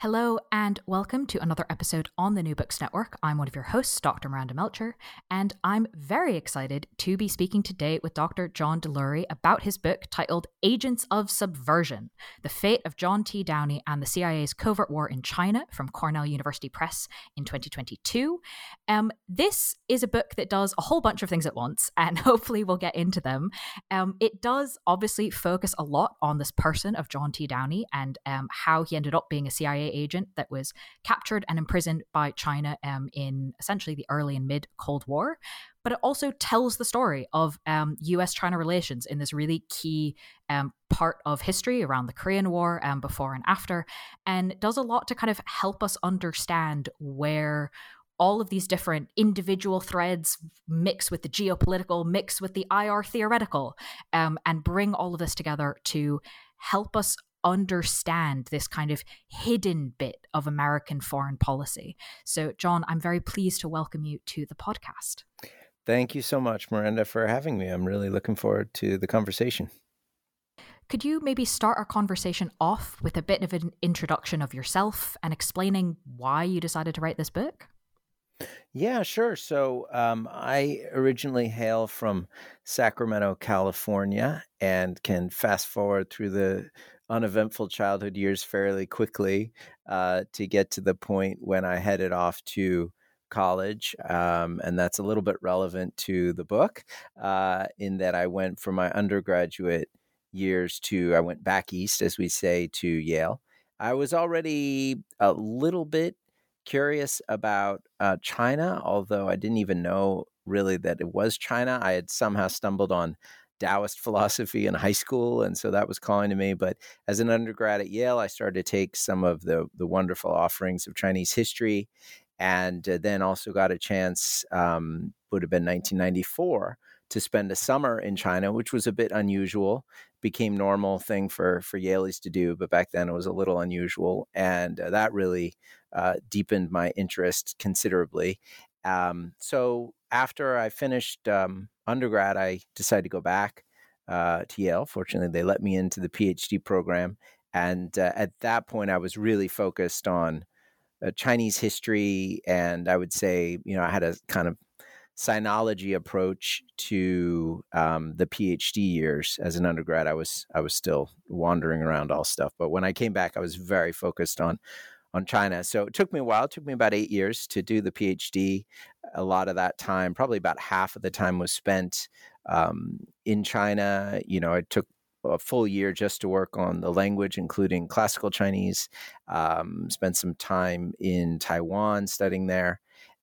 Hello, and welcome to another episode on the New Books Network. I'm one of your hosts, Dr. Miranda Melcher, and I'm very excited to be speaking today with Dr. John Delury about his book titled Agents of Subversion The Fate of John T. Downey and the CIA's Covert War in China from Cornell University Press in 2022. Um, this is a book that does a whole bunch of things at once, and hopefully we'll get into them. Um, it does obviously focus a lot on this person of John T. Downey and um, how he ended up being a CIA agent that was captured and imprisoned by China um, in essentially the early and mid Cold War. But it also tells the story of um, US China relations in this really key um, part of history around the Korean War um, before and after, and does a lot to kind of help us understand where all of these different individual threads mix with the geopolitical, mix with the IR theoretical, um, and bring all of this together to help us understand this kind of hidden bit of American foreign policy. So, John, I'm very pleased to welcome you to the podcast. Thank you so much, Miranda, for having me. I'm really looking forward to the conversation. Could you maybe start our conversation off with a bit of an introduction of yourself and explaining why you decided to write this book? Yeah, sure. So um, I originally hail from Sacramento, California, and can fast forward through the uneventful childhood years fairly quickly uh, to get to the point when I headed off to college. Um, and that's a little bit relevant to the book uh, in that I went from my undergraduate years to, I went back east, as we say, to Yale. I was already a little bit curious about uh, China, although I didn't even know really that it was China. I had somehow stumbled on Taoist philosophy in high school, and so that was calling to me. But as an undergrad at Yale, I started to take some of the the wonderful offerings of Chinese history, and uh, then also got a chance. Um, would have been 1994 to spend a summer in China, which was a bit unusual. Became normal thing for for Yalies to do, but back then it was a little unusual, and uh, that really uh, deepened my interest considerably. Um, so after I finished um, undergrad, I decided to go back uh, to Yale. Fortunately, they let me into the PhD program. And uh, at that point, I was really focused on uh, Chinese history. And I would say, you know, I had a kind of sinology approach to um, the PhD years. As an undergrad, I was I was still wandering around all stuff. But when I came back, I was very focused on on China. So it took me a while. It took me about eight years to do the PhD. A lot of that time, probably about half of the time, was spent um, in China. You know, it took a full year just to work on the language, including classical Chinese. Um, spent some time in Taiwan studying there.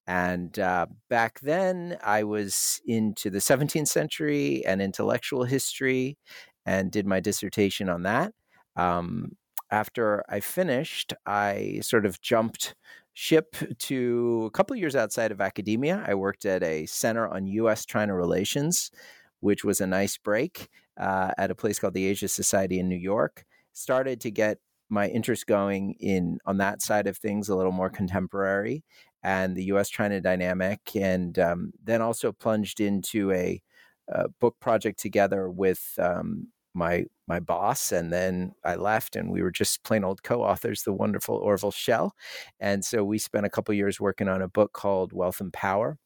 And uh, back then, I was into the 17th century and intellectual history and did my dissertation on that. Um, after I finished, I sort of jumped ship to a couple years outside of academia. I worked at a center on U.S. China relations, which was a nice break uh, at a place called the Asia Society in New York. Started to get my interest going in on that side of things a little more contemporary and the U.S. China dynamic, and um, then also plunged into a, a, book project together with um, my my boss, and then I left, and we were just plain old co-authors, the wonderful Orville Schell and so we spent a couple years working on a book called Wealth and Power.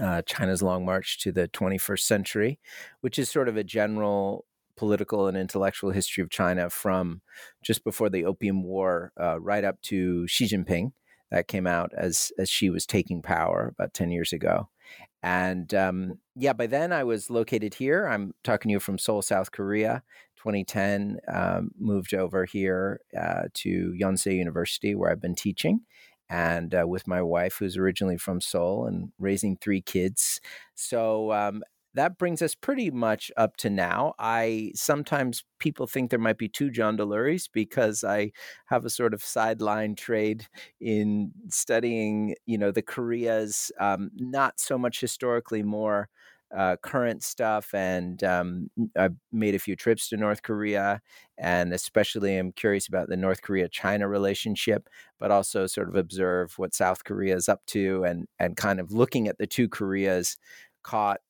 Uh, China's Long March to the 21st Century, which is sort of a general political and intellectual history of China from just before the Opium War uh, right up to Xi Jinping. That came out as as Xi was taking power about 10 years ago. And um, yeah, by then I was located here. I'm talking to you from Seoul, South Korea. 2010, um, moved over here uh, to Yonsei University, where I've been teaching, and uh, with my wife, who's originally from Seoul, and raising three kids. So um, that brings us pretty much up to now. I sometimes people think there might be two John Deluries because I have a sort of sideline trade in studying, you know, the Koreas, um, not so much historically, more uh, current stuff. And um, I've made a few trips to North Korea, and especially I'm curious about the North Korea China relationship, but also sort of observe what South Korea is up to and, and kind of looking at the two Koreas caught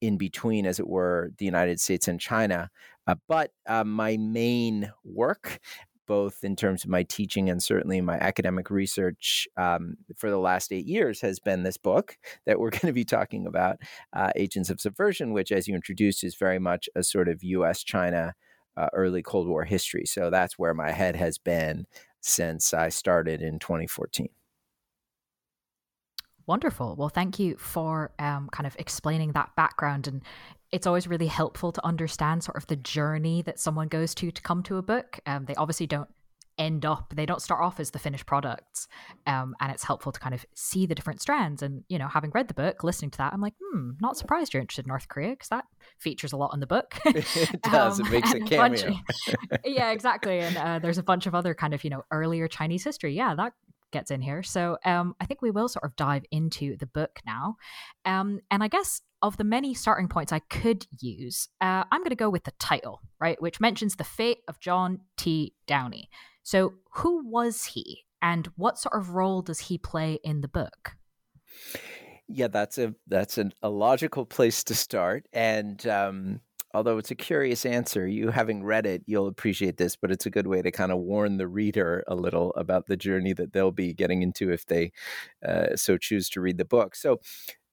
in between, as it were, the United States and China. Uh, but uh, my main work, both in terms of my teaching and certainly my academic research um, for the last eight years, has been this book that we're going to be talking about, uh, Agents of Subversion, which, as you introduced, is very much a sort of U.S. China. Uh, early Cold War history. So that's where my head has been since I started in 2014. Wonderful. Well, thank you for um, kind of explaining that background. And it's always really helpful to understand sort of the journey that someone goes to to come to a book. Um, they obviously don't end up they don't start off as the finished products um, and it's helpful to kind of see the different strands and you know having read the book listening to that i'm like hmm not surprised you're interested in north korea because that features a lot in the book it does um, it makes a cameo a yeah exactly and uh, there's a bunch of other kind of you know earlier chinese history yeah that gets in here. So um, I think we will sort of dive into the book now. Um, and I guess of the many starting points I could use, uh, I'm going to go with the title, right, which mentions the fate of John T. Downey. So who was he, and what sort of role does he play in the book? Yeah, that's a that's an, a logical place to start, and um, although it's a curious answer. You having read it, you'll appreciate this, but it's a good way to kind of warn the reader a little about the journey that they'll be getting into if they uh, so choose to read the book. So,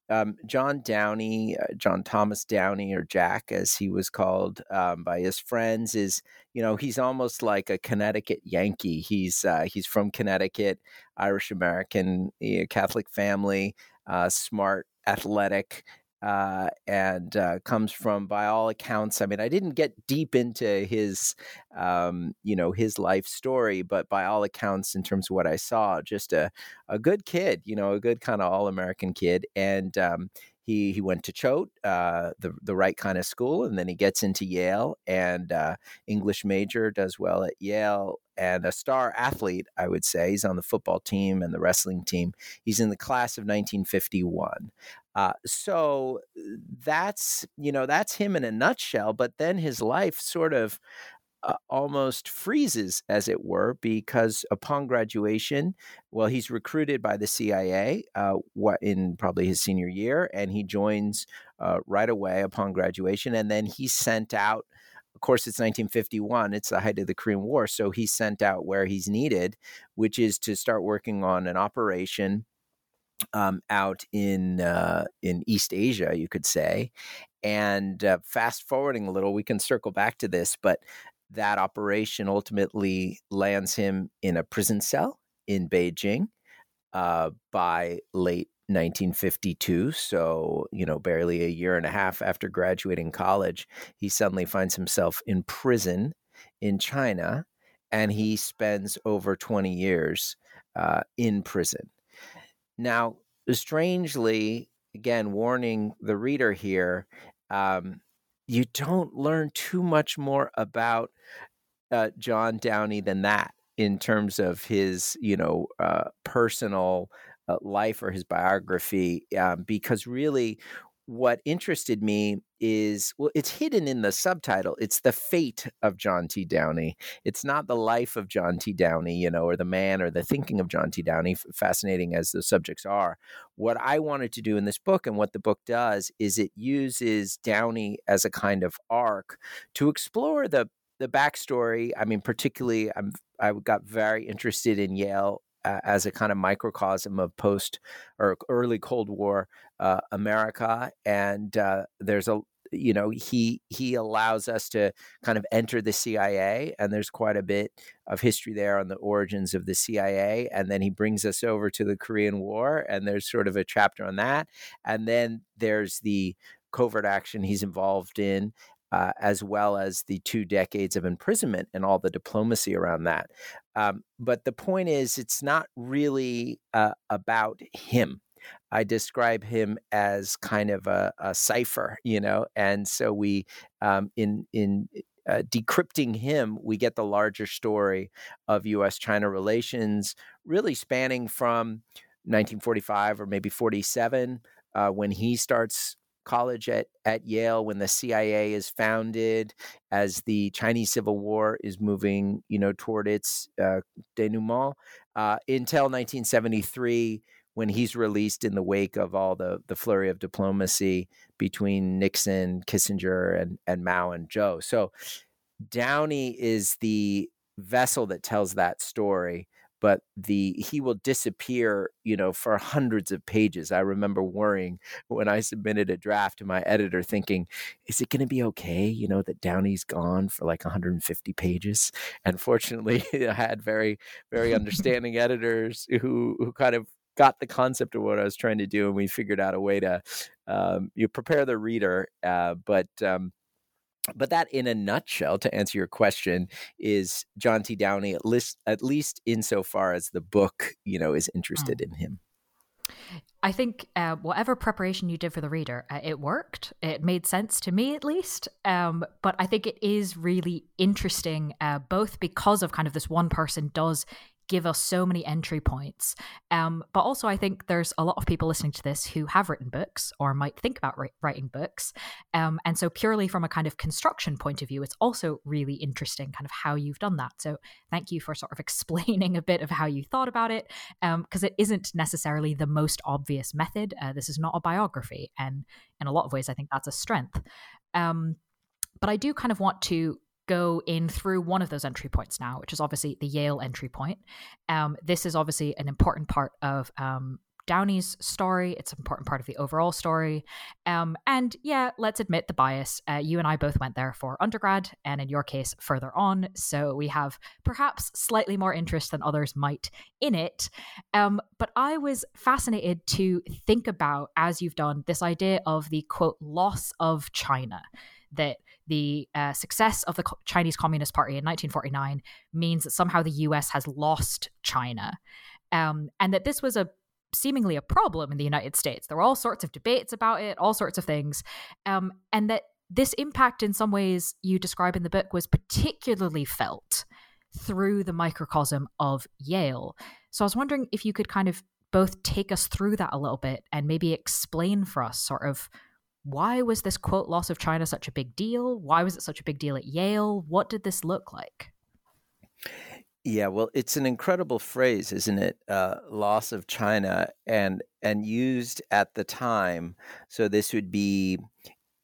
um, John Downey, uh, John Thomas Downey, or Jack, as he was called um, by his friends, is you know he's almost like a Connecticut Yankee. He's uh, he's from Connecticut, Irish American, Catholic family, uh, smart, athletic uh, and uh, comes from, by all accounts, I mean, I didn't get deep into his, um, you know, his life story, but by all accounts, in terms of what I saw, just a, a good kid, you know, a good kind of all American kid. And um, he he went to Choate, uh, the the right kind of school, and then he gets into Yale and uh, English major, does well at Yale, and a star athlete, I would say. He's on the football team and the wrestling team. He's in the class of 1951. Uh, so that's you know that's him in a nutshell. But then his life sort of uh, almost freezes, as it were, because upon graduation, well, he's recruited by the CIA uh, what in probably his senior year, and he joins uh, right away upon graduation, and then he's sent out. Of course, it's 1951. It's the height of the Korean War, so he's sent out where he's needed, which is to start working on an operation um, out in uh, in East Asia, you could say. And uh, fast forwarding a little, we can circle back to this, but that operation ultimately lands him in a prison cell in Beijing uh, by late 1952. So, you know, barely a year and a half after graduating college, he suddenly finds himself in prison in China and he spends over 20 years uh, in prison. Now, strangely, again, warning the reader here, um, you don't learn too much more about uh, John Downey than that in terms of his, you know, uh, personal uh, life or his biography, um, because really what interested me is well it's hidden in the subtitle it's the fate of john t. Downey. It's not the life of john t. Downey you know or the man or the thinking of john t. Downey fascinating as the subjects are. What i wanted to do in this book and what the book does is it uses downey as a kind of arc to explore the the backstory. I mean particularly i'm i got very interested in yale uh, as a kind of microcosm of post or early Cold War uh, America, and uh, there's a you know he he allows us to kind of enter the CIA, and there's quite a bit of history there on the origins of the CIA, and then he brings us over to the Korean War, and there's sort of a chapter on that, and then there's the covert action he's involved in uh, as well as the two decades of imprisonment and all the diplomacy around that. Um, but the point is, it's not really uh, about him. I describe him as kind of a, a cipher, you know, and so we um, in in uh, decrypting him, we get the larger story of U.S. China relations, really spanning from 1945 or maybe 47 uh, when he starts college at, at Yale when the CIA is founded, as the Chinese Civil War is moving, you know, toward its uh, denouement, uh, until 1973 when he's released in the wake of all the the flurry of diplomacy between Nixon, Kissinger, and and Mao and Zhou. So Downey is the vessel that tells that story but the he will disappear you know for hundreds of pages. I remember worrying when i submitted a draft to my editor thinking is it going to be okay you know that downey's gone for like 150 pages? And fortunately i had very very understanding editors who who kind of got the concept of what i was trying to do and we figured out a way to um, you prepare the reader uh, but um, but that in a nutshell to answer your question is john t downey at least at least insofar as the book you know is interested mm. in him I think uh, whatever preparation you did for the reader, uh, it worked. It made sense to me, at least. Um, but I think it is really interesting, uh, both because of kind of this one person does give us so many entry points. Um, but also, I think there's a lot of people listening to this who have written books or might think about ri- writing books. Um, and so, purely from a kind of construction point of view, it's also really interesting, kind of how you've done that. So, thank you for sort of explaining a bit of how you thought about it, because um, it isn't necessarily the most obvious method. Uh, this is not a biography. And in a lot of ways, I think that's a strength. Um, but I do kind of want to go in through one of those entry points now, which is obviously the Yale entry point. Um, this is obviously an important part of um, Downey's story. It's an important part of the overall story. Um, and yeah, let's admit the bias. Uh, you and I both went there for undergrad, and in your case, further on. So we have perhaps slightly more interest than others might in it. Um, but I was fascinated to think about, as you've done, this idea of the quote, loss of China that the uh, success of the Chinese Communist Party in 1949 means that somehow the US has lost China. Um, and that this was a seemingly a problem in the United States. There were all sorts of debates about it, all sorts of things. Um, and that this impact, in some ways, you describe in the book, was particularly felt through the microcosm of Yale. So I was wondering if you could kind of both take us through that a little bit and maybe explain for us sort of why was this quote loss of China such a big deal? Why was it such a big deal at Yale? What did this look like? Yeah, well, it's an incredible phrase, isn't it? Uh, loss of China, and and used at the time. So this would be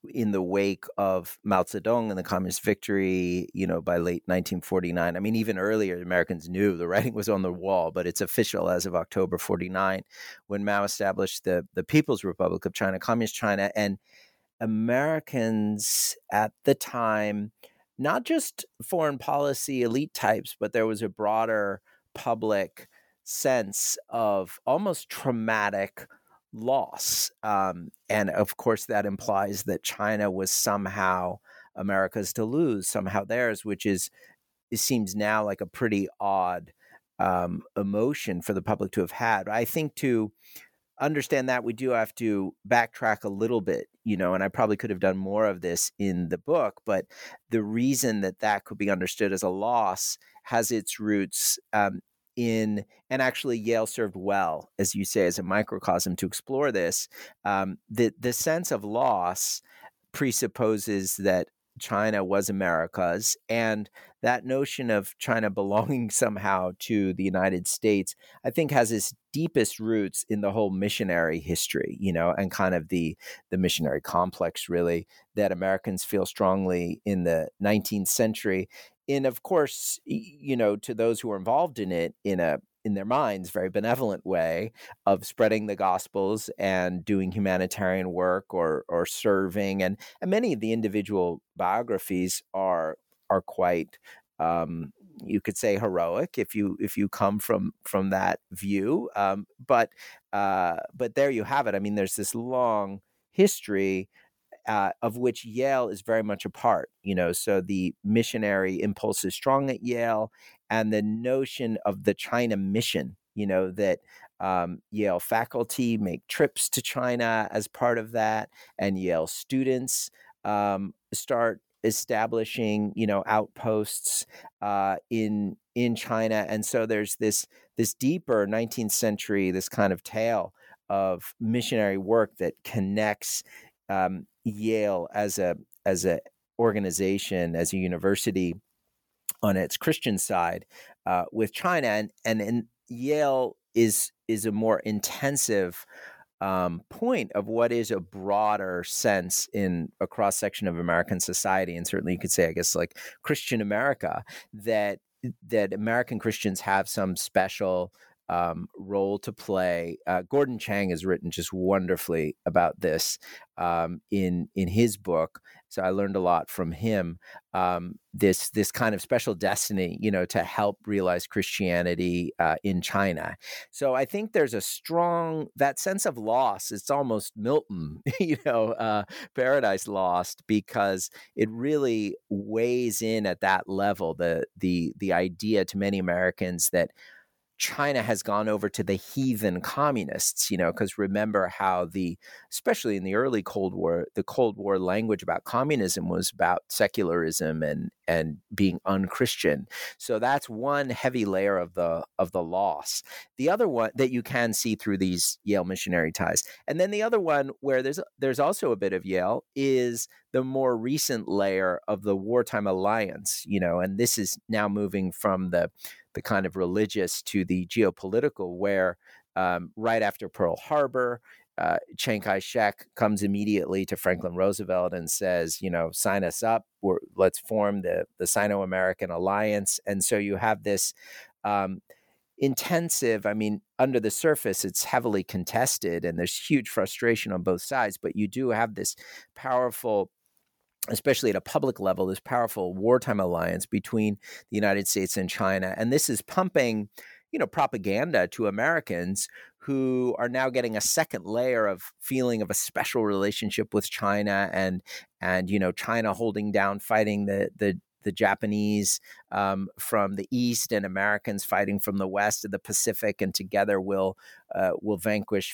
in the wake of Mao Zedong and the communist victory, you know, by late 1949. I mean, even earlier, Americans knew the writing was on the wall, but it's official as of October 49 when Mao established the, the People's Republic of China, Communist China. And Americans at the time, not just foreign policy elite types, but there was a broader public sense of almost traumatic loss. Um, and of course, that implies that China was somehow America's to lose, somehow theirs, which is, it seems now like a pretty odd um, emotion for the public to have had. I think to understand that, we do have to backtrack a little bit, you know, and I probably could have done more of this in the book, but the reason that that could be understood as a loss has its roots um, in and actually Yale served well, as you say, as a microcosm to explore this. Um, the the sense of loss presupposes that China was America's, and that notion of China belonging somehow to the United States, I think, has its deepest roots in the whole missionary history, you know, and kind of the the missionary complex, really, that Americans feel strongly in the 19th century in of course you know to those who are involved in it in a in their minds very benevolent way of spreading the gospels and doing humanitarian work or or serving and and many of the individual biographies are are quite um, you could say heroic if you if you come from from that view um, but uh, but there you have it. I mean there's this long history uh, of which Yale is very much a part. You know, so the missionary impulse is strong at Yale, and the notion of the China mission You know, that um, Yale faculty make trips to China as part of that, and Yale students um, start establishing, you know, outposts uh, in in China, and so there's this this deeper 19th century, this kind of tale of missionary work that connects um, Yale as a as a organization, as a university on its Christian side uh, with China, and, and and Yale is is a more intensive um, point of what is a broader sense in a cross section of American society, and certainly you could say, I guess, like Christian America, that that American Christians have some special um, role to play. Uh, Gordon Chang has written just wonderfully about this um, in in his book. So I learned a lot from him. Um, this this kind of special destiny, you know, to help realize Christianity uh, in China. So I think there's a strong that sense of loss. It's almost Milton, you know, uh, Paradise Lost, because it really weighs in at that level. The the the idea to many Americans that China has gone over to the heathen communists, you know, because remember how the, especially in the early Cold War, the Cold War language about communism was about secularism and and being unchristian. So that's one heavy layer of the of the loss. The other one that you can see through these Yale missionary ties, and then the other one where there's there's also a bit of Yale is the more recent layer of the wartime alliance, you know, and this is now moving from the the kind of religious to the geopolitical, where um, right after Pearl Harbor, uh, Chiang Kai shek comes immediately to Franklin Roosevelt and says, you know, sign us up. We're, let's form the, the Sino American Alliance. And so you have this um, intensive, I mean, under the surface, it's heavily contested and there's huge frustration on both sides, but you do have this powerful especially at a public level, this powerful wartime alliance between the United States and China. And this is pumping, you know, propaganda to Americans who are now getting a second layer of feeling of a special relationship with China and and you know China holding down fighting the the the Japanese um, from the east and Americans fighting from the west of the Pacific, and together will uh, will vanquish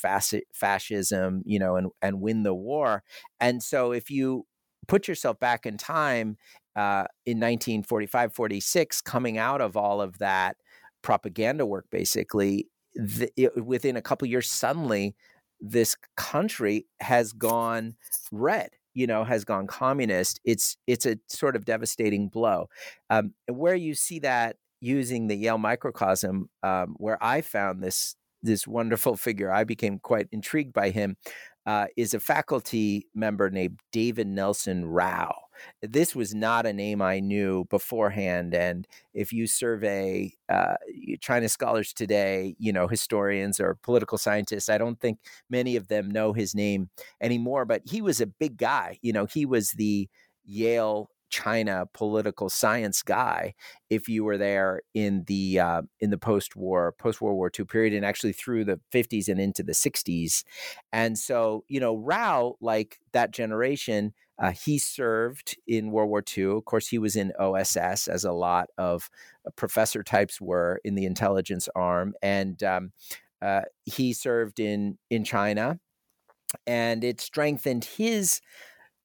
fascism, you know, and and win the war. And so, if you put yourself back in time uh, in 1945, 46, coming out of all of that propaganda work, basically, the, it, within a couple years, suddenly this country has gone red you know has gone communist it's it's a sort of devastating blow um, where you see that using the yale microcosm um, where i found this this wonderful figure i became quite intrigued by him uh, is a faculty member named David Nelson Rowe. This was not a name I knew beforehand. And if you survey uh, China scholars today, you know, historians or political scientists, I don't think many of them know his name anymore. But he was a big guy. You know, he was the Yale China political science guy if you were there in the uh, in the post war post World War II period and actually through the 50s and into the 60s. And so, you know, Rowe, like that generation, uh, he served in World War II. Of course, he was in OSS, as a lot of uh, professor types were in the intelligence arm, and um, uh, he served in in China, and it strengthened his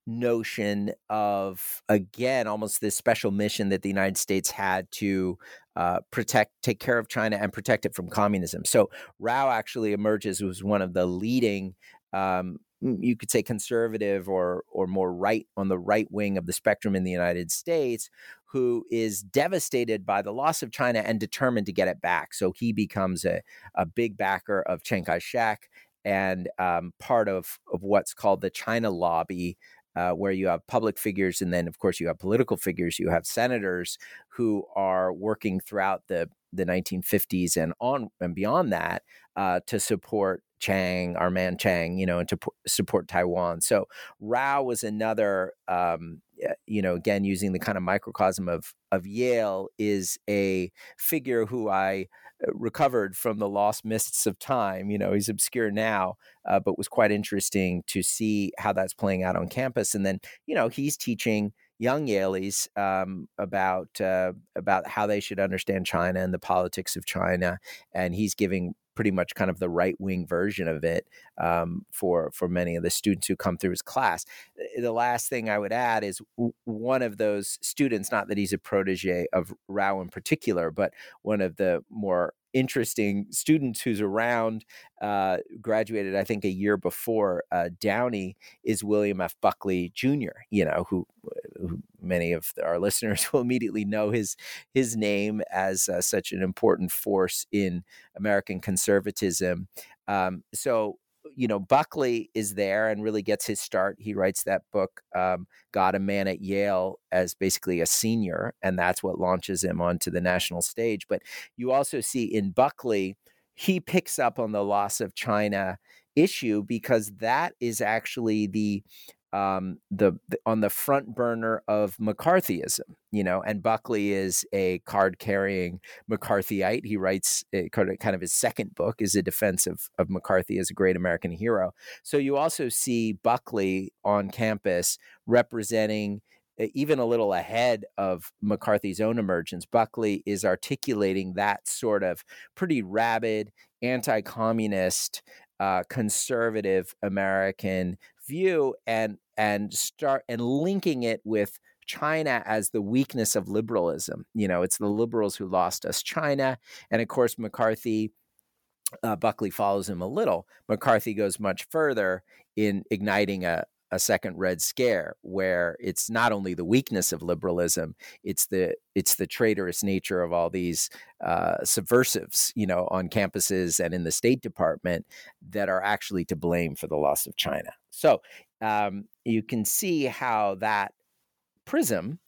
notion of again almost this special mission that the United States had to uh, protect, take care of China and protect it from communism. So Rowe actually emerges as one of the leading. Um, you could say conservative or or more right on the right wing of the spectrum in the United States, who is devastated by the loss of China and determined to get it back. So he becomes a, a big backer of Chiang Kai shek and um, part of, of what's called the China lobby, uh, where you have public figures and then, of course, you have political figures. You have senators who are working throughout the the 1950s and on and beyond that uh, to support Chiang, our man Chiang, you know, and to p- support Taiwan. So Rowe was another, um, you know, again using the kind of microcosm of of Yale is a figure who I recovered from the lost mists of time. You know, he's obscure now, uh, but was quite interesting to see how that's playing out on campus. And then, you know, he's teaching young Yalies um, about uh, about how they should understand China and the politics of China, and he's giving pretty much kind of the right wing version of it um, for for many of the students who come through his class. Eh, the last thing I would add is one of those students, not that he's a protege of Rowe in particular, but one of the more interesting students who's around, uh, graduated, I think, a year before uh, Downey, is William F. Buckley Jr., you know, who, who, many of our listeners will immediately know his, his name as uh, such an important force in American conservatism. Um, so you know, Buckley is there and really gets his start. He writes that book, um, God, a Man at Yale, as basically a senior, and that's what launches him onto the national stage. But you also see in Buckley, he picks up on the loss of China issue because that is actually the um, the, the, on the front burner of McCarthyism, you know, and Buckley is a card carrying McCarthyite. He writes kind of his second book is a defense of, of McCarthy as a great American hero. So you also see Buckley on campus representing even a little ahead of McCarthy's own emergence. Buckley is articulating that sort of pretty rabid, anti communist, uh, conservative American view and and start and linking it with China as the weakness of liberalism. You know, it's the liberals who lost us China, and of course McCarthy. Uh, Buckley follows him a little. McCarthy goes much further in igniting a, a second red scare where it's not only the weakness of liberalism it's the it's the traitorous nature of all these uh, subversives you know on campuses and in the state department that are actually to blame for the loss of china. So um, you can see how that prism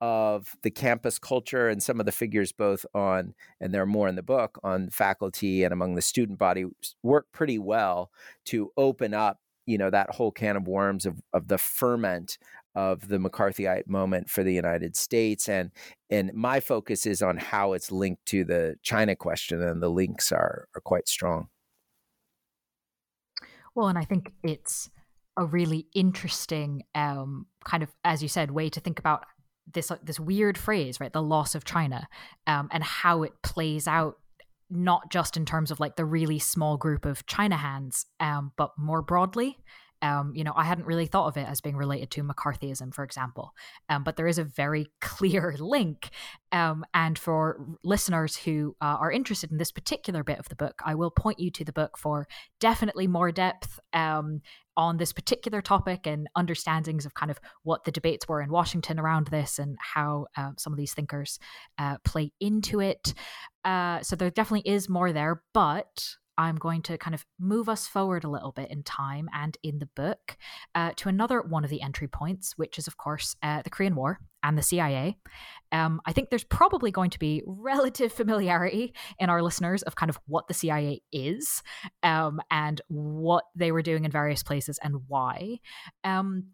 of the campus culture and some of the figures both on and there are more in the book on faculty and among the student body work pretty well to open up you know that whole can of worms of, of the ferment of the McCarthyite moment for the United States and and my focus is on how it's linked to the China question and the links are are quite strong. Well, and I think it's a really interesting um, kind of, as you said, way to think about this uh, this weird phrase, right? The loss of China, um, and how it plays out, not just in terms of like the really small group of China hands, um, but more broadly. Um, you know, I hadn't really thought of it as being related to McCarthyism, for example, um, but there is a very clear link. Um, and for listeners who uh, are interested in this particular bit of the book, I will point you to the book for definitely more depth um, on this particular topic and understandings of kind of what the debates were in Washington around this and how uh, some of these thinkers uh, play into it. Uh, so there definitely is more there, but I'm going to kind of move us forward a little bit in time and in the book uh, to another one of the entry points, which is, of course, uh, the Korean War and the CIA. Um, I think there's probably going to be relative familiarity in our listeners of kind of what the CIA is um, and what they were doing in various places and why. Um,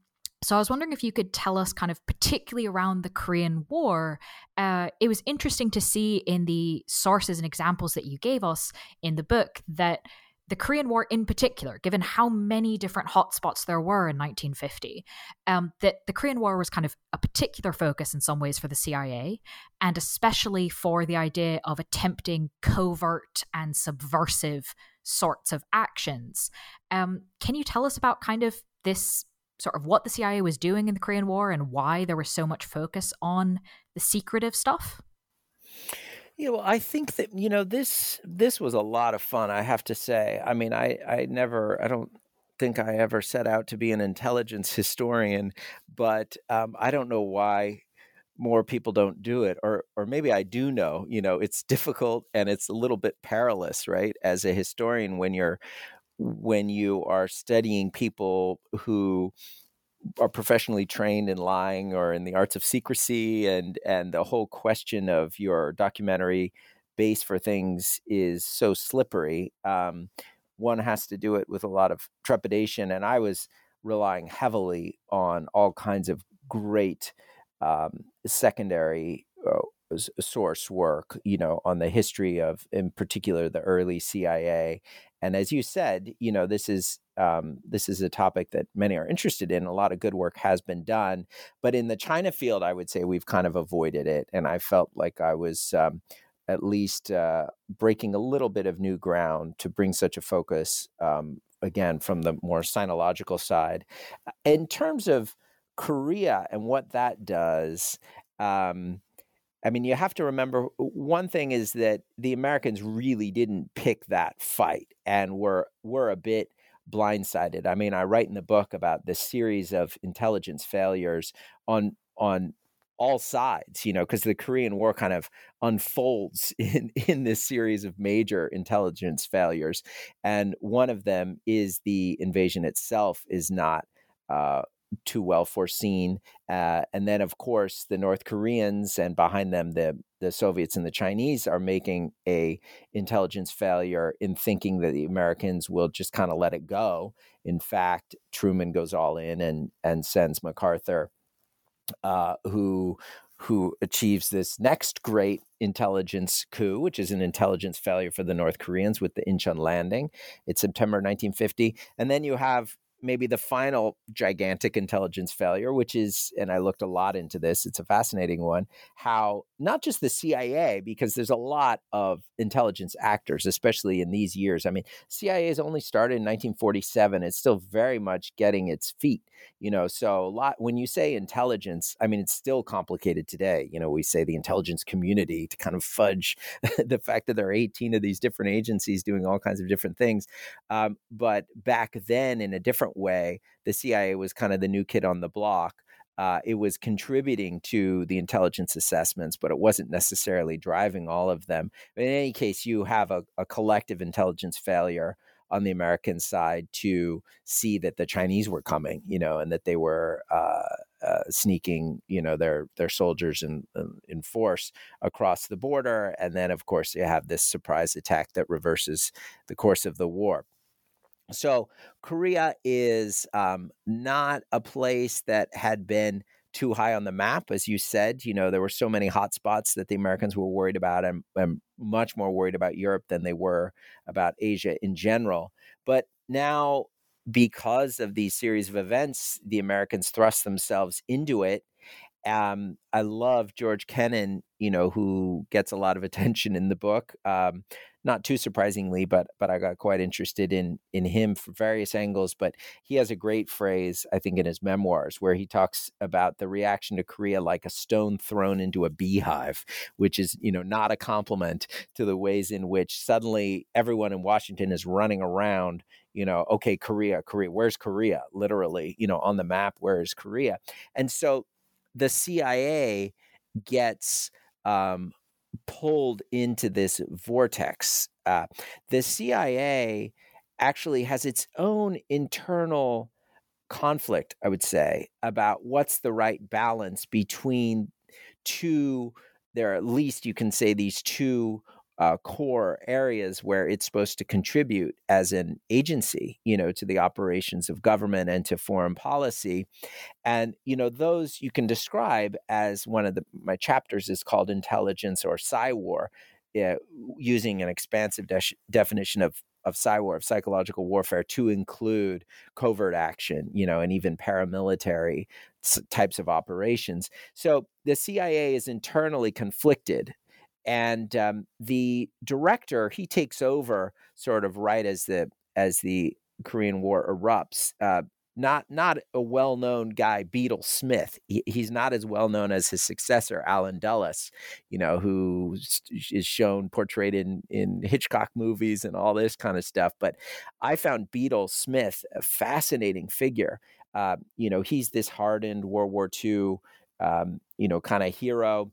so I was wondering if you could tell us, kind of particularly around the Korean War. Uh, it was interesting to see in the sources and examples that you gave us in the book that the Korean War, in particular, given how many different hotspots there were in 1950, um, that the Korean War was kind of a particular focus in some ways for the CIA, and especially for the idea of attempting covert and subversive sorts of actions. Um, can you tell us about kind of this sort of what the CIA was doing in the Korean War and why there was so much focus on the secretive stuff? Yeah, well, I think that you know this this was a lot of fun. I have to say. I mean, I I never I don't think I ever set out to be an intelligence historian, but um, I don't know why more people don't do it or or maybe I do know you know it's difficult and it's a little bit perilous right as a historian when you're when you are studying people who are professionally trained in lying or in the arts of secrecy and and the whole question of your documentary base for things is so slippery um, one has to do it with a lot of trepidation and i was relying heavily on all kinds of great um, secondary uh, source work, you know, on the history of, in particular, the early CIA. And as you said, you know, this is um, this is a topic that many are interested in. A lot of good work has been done, but in the China field, I would say we've kind of avoided it. And I felt like I was um, at least uh, breaking a little bit of new ground to bring such a focus um, again from the more sinological side. In terms of Korea and what that does, um, I mean, you have to remember one thing is that the Americans really didn't pick that fight and were were a bit blindsided. I mean, I write in the book about this series of intelligence failures on on all sides, you know, because the Korean War kind of unfolds in in this series of major intelligence failures, and one of them is the invasion itself is not uh, too well foreseen. Uh, and then, of course, the North Koreans and behind them the the Soviets and the Chinese are making a intelligence failure in thinking that the Americans will just kind of let it go. In fact, Truman goes all in and and sends MacArthur, uh, who who achieves this next great intelligence coup, which is an intelligence failure for the North Koreans with the Incheon landing. It's September 1950. And then you have maybe the final gigantic intelligence failure, which is, and I looked a lot into this, it's a fascinating one, how not just the CIA, because there's a lot of intelligence actors, especially in these years. I mean, CIA has only started in 1947. It's still very much getting its feet, you know. So a lot when you say intelligence, I mean, it's still complicated today. You know, we say the intelligence community to kind of fudge the fact that there are 18 of these different agencies doing all kinds of different things. Um, but back then, in a different different way. The CIA was kind of the new kid on the block. Uh, it was contributing to the intelligence assessments, but it wasn't necessarily driving all of them. But in any case, you have a, a collective intelligence failure on the American side to see that the Chinese were coming, you know, and that they were uh, uh, sneaking, you know, their their soldiers in, in force across the border, and then of course you have this surprise attack that reverses the course of the war. So Korea is um, not a place that had been too high on the map, as you said. You know, there were so many hot spots that the Americans were worried about, and, and much more worried about Europe than they were about Asia in general. But now, because of these series of events, the Americans thrust themselves into it. Um, I love George Kennan, you know, who gets a lot of attention in the book. Um, not too surprisingly, but but I got quite interested in in him from various angles. But he has a great phrase, I think, in his memoirs where he talks about the reaction to Korea like a stone thrown into a beehive, which is you know not a compliment to the ways in which suddenly everyone in Washington is running around. You know, okay, Korea, Korea, where's Korea? Literally, you know, on the map, where is Korea? And so the CIA gets um, pulled into this vortex. Uh, the CIA actually has its own internal conflict, I would say, about what's the right balance between two. There, at least you can say these two uh, core areas where it's supposed to contribute as an agency, you know, to the operations of government and to foreign policy. And, you know, those you can describe as one of the, my chapters is called intelligence or psywar, uh, using an expansive de- definition of of psywar, of psychological warfare, to include covert action, you know, and even paramilitary types of operations. So the CIA is internally conflicted and um, the director he takes over sort of right as the as the Korean War erupts. Uh, not not a well known guy, Beetle Smith. He, he's not as well known as his successor, Allen Dulles. You know, who is shown portrayed in in Hitchcock movies and all this kind of stuff. But I found Beetle Smith a fascinating figure. Uh, you know, he's this hardened World War II, um, you know, kind of hero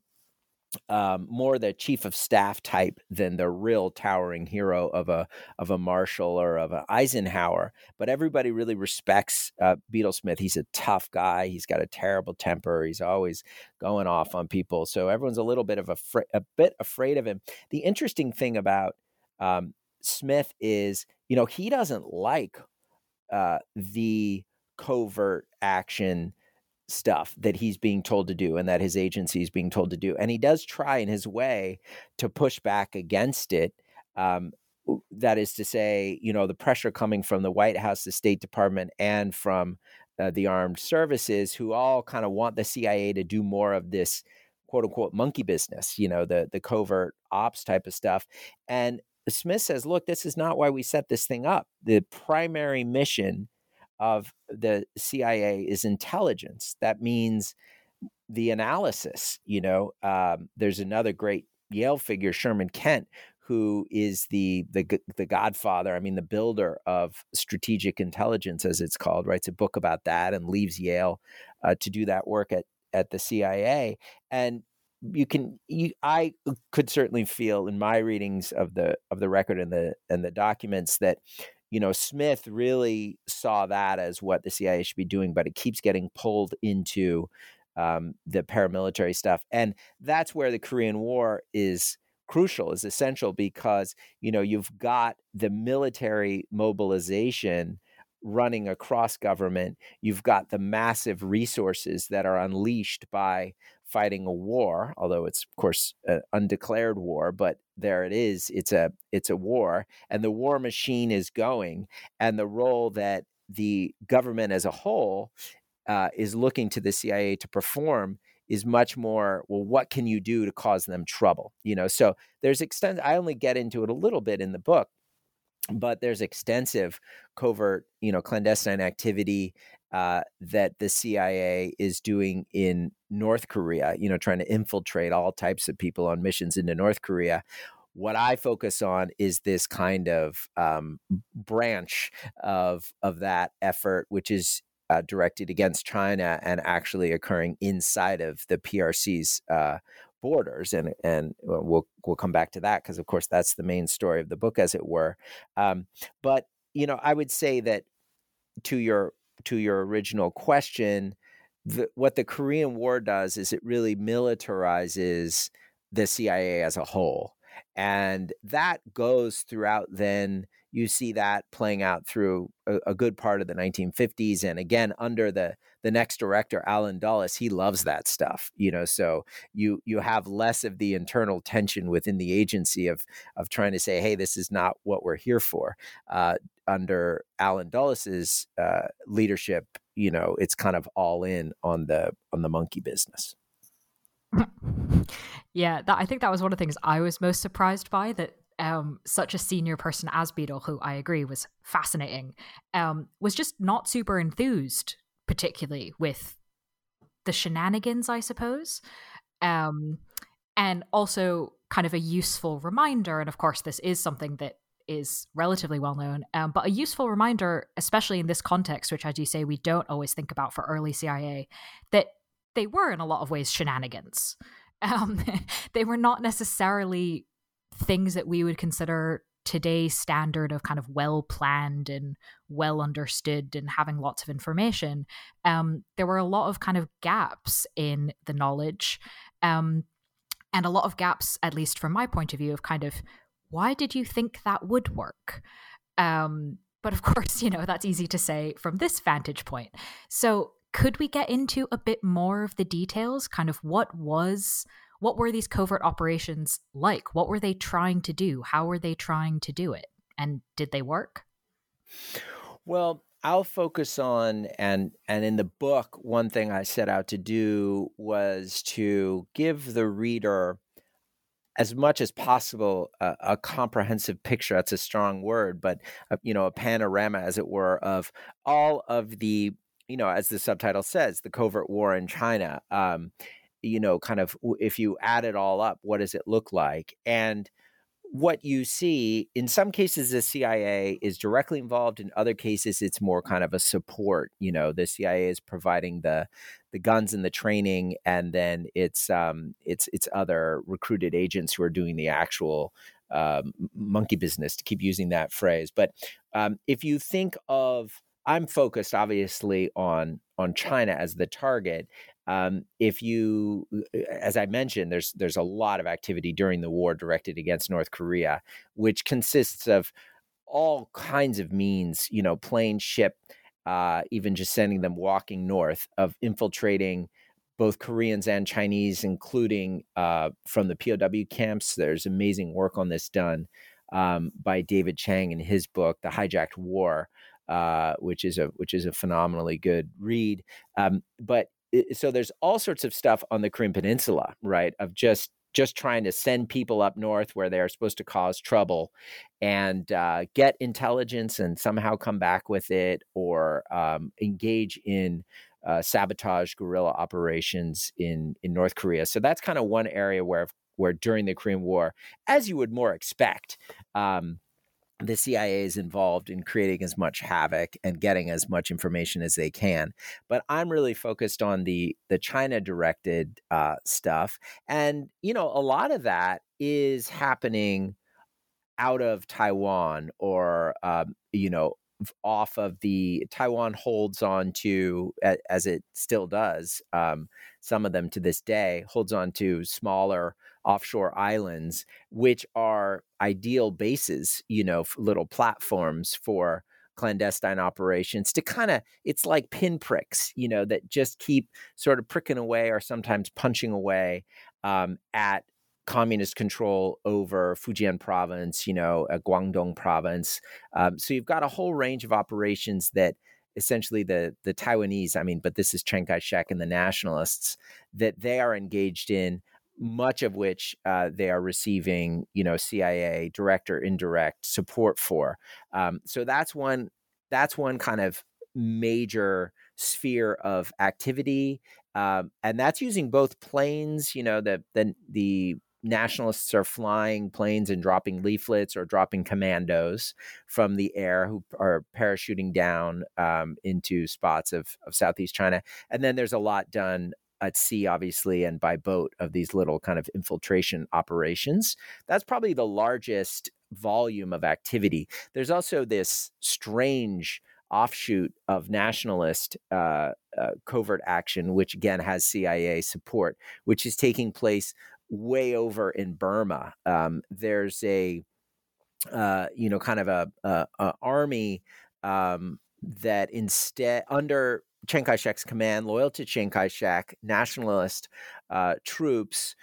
um, more the chief of staff type than the real towering hero of a of a Marshall or of an Eisenhower. But everybody really respects uh, Beetle Smith. He's a tough guy. He's got a terrible temper. He's always going off on people. So everyone's a little bit of a fr- a bit afraid of him. The interesting thing about um, Smith is, you know, he doesn't like uh, the covert action stuff that he's being told to do and that his agency is being told to do. And he does try in his way to push back against it. Um, that is to say, you know, the pressure coming from the White House, the State Department, and from uh, the armed services, who all kind of want the CIA to do more of this quote unquote monkey business, you know, the the covert ops type of stuff. And Smith says, look, this is not why we set this thing up. The primary mission of the CIA is intelligence. That means the analysis. You know, um, there's another great Yale figure, Sherman Kent, who is the the the godfather i mean the builder of strategic intelligence as it's called writes a book about that and leaves yale uh, to do that work at at the cia and you can you, i could certainly feel in my readings of the of the record and the and the documents that you know smith really saw that as what the cia should be doing but it keeps getting pulled into um, the paramilitary stuff and that's where the korean war is crucial is essential because you know you've got the military mobilization running across government you've got the massive resources that are unleashed by fighting a war, although it's of course an undeclared war, but there it is. It's a it's a war, and the war machine is going, and the role that the government as a whole uh, is looking to the CIA to perform is much more well what can you do to cause them trouble you know so there's extent i only get into it a little bit in the book but there's extensive covert you know clandestine activity uh, that the CIA is doing in North Korea, you know, trying to infiltrate all types of people on missions into North Korea. What I focus on is this kind of um, branch of of that effort, which is uh, directed against China and actually occurring inside of the PRC's uh, borders, and and we'll we'll come back to that because of course that's the main story of the book, as it were. Um, but you know, I would say that to your to your original question, the, what the Korean War does is it really militarizes the CIA as a whole. And that goes throughout then you see that playing out through a, a, good part of the 1950s and again under the the next director Allen Dulles he loves that stuff you know so you you have less of the internal tension within the agency of of trying to say hey this is not what we're here for. Uh, under Allen Dulles's uh, leadership you know it's kind of all in on the on the monkey business. Yeah that i think that was one of the things i was most surprised by that um, such a senior person as Beetle, who I agree was fascinating, um, was just not super enthused, particularly with the shenanigans, I suppose. Um, and also kind of a useful reminder. And of course, this is something that is relatively well known, um, but a useful reminder, especially in this context, which, as you say, we don't always think about for early CIA, that they were in a lot of ways shenanigans. Um, they were not necessarily things that we would consider today's standard of kind of well planned and well understood and having lots of information, um, there were a lot of kind of gaps in the knowledge. Um, and a lot of gaps, at least from my point of view, of kind of why did you think that would work? Um, but of course, you know, that's easy to say from this vantage point. So, could we get into a bit more of the details? Kind of what was what were these covert operations like? What were they trying to do? How were they trying to do it? And did they work? Well, I'll focus on and and in the book one thing I set out to do was to give the reader as much as possible a, a, comprehensive picture that's a strong word but a, you know a panorama as it were of all of the you know as the subtitle says the covert war in china um, you know, kind of if you add it all up, what does it look like? And what you see in some cases the CIA is directly involved in other cases it's more kind of a support you know the CIA is providing the the guns and the training and then it's um it's it's other recruited agents who are doing the actual um, monkey business to keep using that phrase but um, if you think of I'm focused obviously on on China as the target um, if you, uh, as I mentioned, there's there's a lot of activity during the war directed against North Korea, which consists of all kinds of means, you know, plane, ship, uh, even just sending them walking north, of infiltrating both Koreans and Chinese, including uh, from the POW camps. There's amazing work on this done um, by David Chang in his book, The Hijacked War, uh, which is a which is a phenomenally good read. Um, but so there's all sorts of stuff on the Korean Peninsula, right? Of just just trying to send people up north where they're supposed to cause trouble and uh, get intelligence and somehow come back with it or um, engage in uh, sabotage guerrilla operations in in North Korea. So that's kind of one area where where during the Korean War, as you would more expect, um, the CIA is involved in creating as much havoc and getting as much information as they can. But I'm really focused on the the China directed uh, stuff, and you know, a lot of that is happening out of Taiwan or um, you know off of the Taiwan holds on to as it still does um, some of them to this day holds on to smaller offshore islands which are ideal bases you know little platforms for clandestine operations to kind of it's like pinpricks you know that just keep sort of pricking away or sometimes punching away um, at communist control over Fujian province, you know, uh, Guangdong province. Um, so you've got a whole range of operations that essentially the the Taiwanese, I mean, but this is Chiang Kai-shek and the nationalists that they are engaged in. Much of which uh, they are receiving, you know, CIA direct or indirect support for. Um, so that's one. That's one kind of major sphere of activity um, and that's using both planes you know the the the nationalists are flying planes and dropping leaflets or dropping commandos from the air who are parachuting down um, into spots of, of Southeast China. And then there's a lot done at sea, obviously, and by boat of these little kind of infiltration operations. That's probably the largest volume of activity. There's also this strange offshoot of nationalist uh, uh, covert action, which again has CIA support, which is taking place way over in Burma. Um, there's a uh, you know kind of a, a, a army um, that instead under Chiang Kai-shek's command, loyal to Chiang Kai-shek, nationalist uh, troops.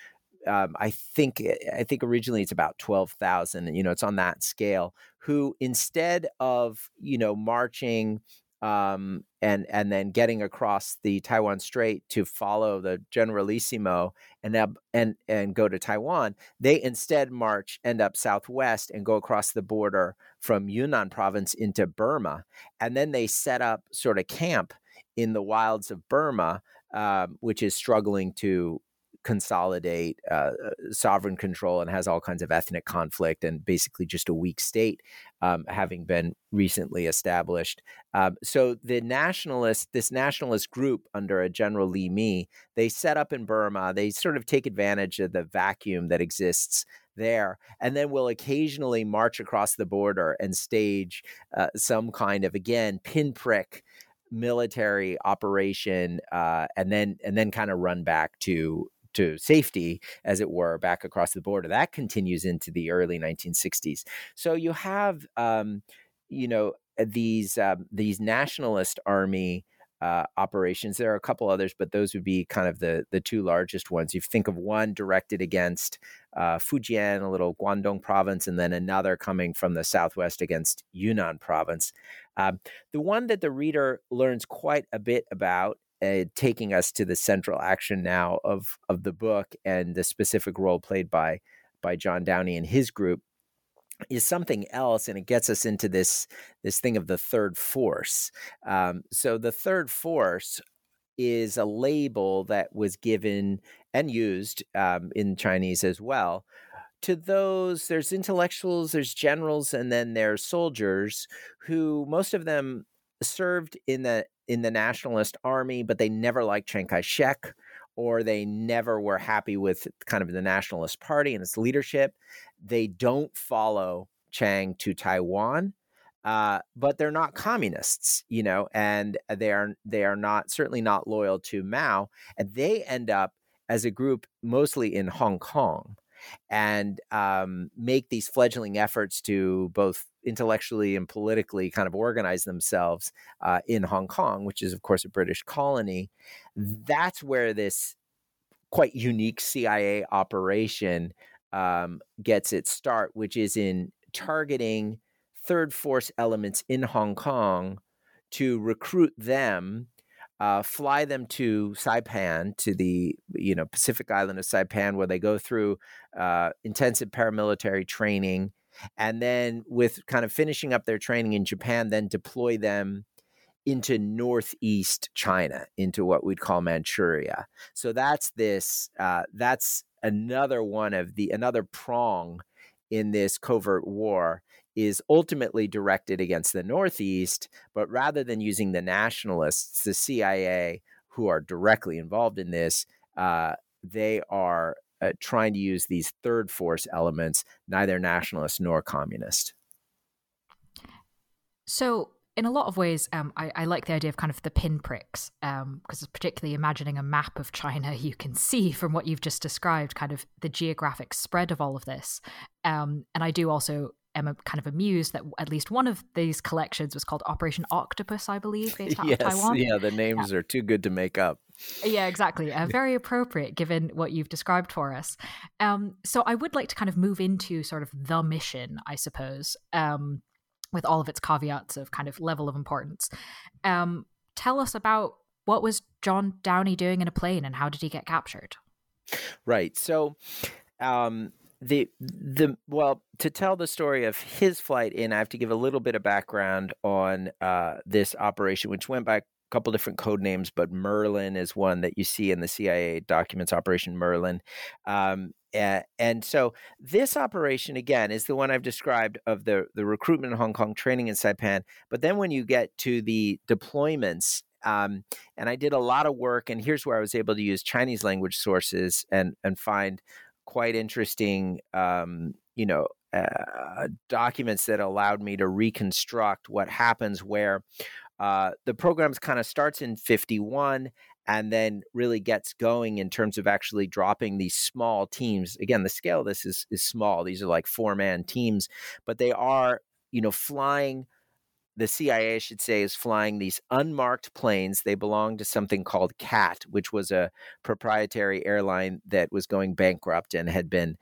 Um, I think I think originally it's about twelve thousand. You know, it's on that scale. Who instead of you know marching um, and and then getting across the Taiwan Strait to follow the Generalissimo and and and go to Taiwan. They instead march, end up southwest, and go across the border from Yunnan province into Burma, and then they set up sort of camp in the wilds of Burma, um, which is struggling to consolidate uh, uh, sovereign control and has all kinds of ethnic conflict and basically just a weak state um, having been recently established. Um, so the nationalist, this nationalist group under a General Li Mi, they set up in Burma. They sort of take advantage of the vacuum that exists there, and then will occasionally march across the border and stage uh, some kind of again pinprick military operation uh, and then and then kind of run back to to safety, as it were, back across the border. That continues into the early 1960s. So you have, um, you know, these um, these nationalist army. Uh, operations. There are a couple others, but those would be kind of the the two largest ones. You think of one directed against uh, Fujian, a little Guangdong province, and then another coming from the southwest against Yunnan province. Um, the one that the reader learns quite a bit about uh, taking us to the central action now of of the book and the specific role played by by John Downey and his group is something else and it gets us into this this thing of the third force. Um, so the third force is a label that was given and used um, in chinese as well to those there's intellectuals there's generals and then there's soldiers who most of them served in the in the nationalist army, but they never liked Chiang Kai shek or they never were happy with kind of the nationalist party and its leadership. They don't follow Chiang to Taiwan. Uh, but they're not communists, you know, and they are they are not certainly not loyal to Mao, and they end up as a group mostly in Hong Kong. and um, make these fledgling efforts to both intellectually and politically kind of organize themselves uh, in Hong Kong, which is, of course, a British colony. That's where this quite unique CIA operation um, gets its start, which is in targeting third force elements in Hong Kong to recruit them uh, fly them to Saipan, to the you know Pacific island of Saipan, where they go through uh, intensive paramilitary training, and then with kind of finishing up their training in Japan, then deploy them into northeast China, into what we'd call Manchuria. So that's this. Uh, that's another one of the another prong in this covert war is ultimately directed against the Northeast, but rather than using the nationalists, the CIA, who are directly involved in this, uh, they are uh, trying to use these third force elements, neither nationalist nor communist. So, in a lot of ways, um, I, I, like the idea of kind of the pinpricks, because um, particularly imagining a map of China, you can see from what you've just described kind of the geographic spread of all of this. Um, and I do also am kind of amused that at least one of these collections was called Operation Octopus, I believe, based out yes, of Taiwan. Yeah, the names yeah. are too good to make up. Yeah, exactly. Uh, very appropriate given what you've described for us. Um, so I would like to kind of move into sort of the mission, I suppose, um, with all of its caveats of kind of level of importance. Um, tell us about what was John Downey doing in a plane and how did he get captured? Right. So um, the the well to tell the story of his flight in i have to give a little bit of background on uh, this operation which went by a couple different code names but merlin is one that you see in the cia documents operation merlin um, and, so this operation again is the one I've described of the the recruitment in Hong Kong, training in Saipan. But then when you get to the deployments um, and I did a lot of work, and here's where I was able to use Chinese language sources and and find quite interesting, um, you know, uh, documents that allowed me to reconstruct what happens where uh, the program kind of starts in 51 and then really gets going in terms of actually dropping these small teams. Again, the scale of this is, is small. These are like four man teams, but they are, you know, flying the CIA, I should say, is flying these unmarked planes. They belong to something called CAT, which was a proprietary airline that was going bankrupt and had been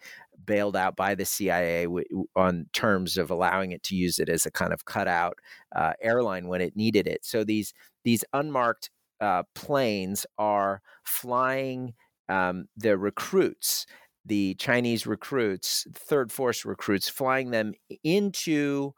bailed out by the CIA w- on terms of allowing it to use it as a kind of cutout uh, airline when it needed it. So these these unmarked uh, planes are flying um, the recruits, the Chinese recruits, third force recruits, flying them into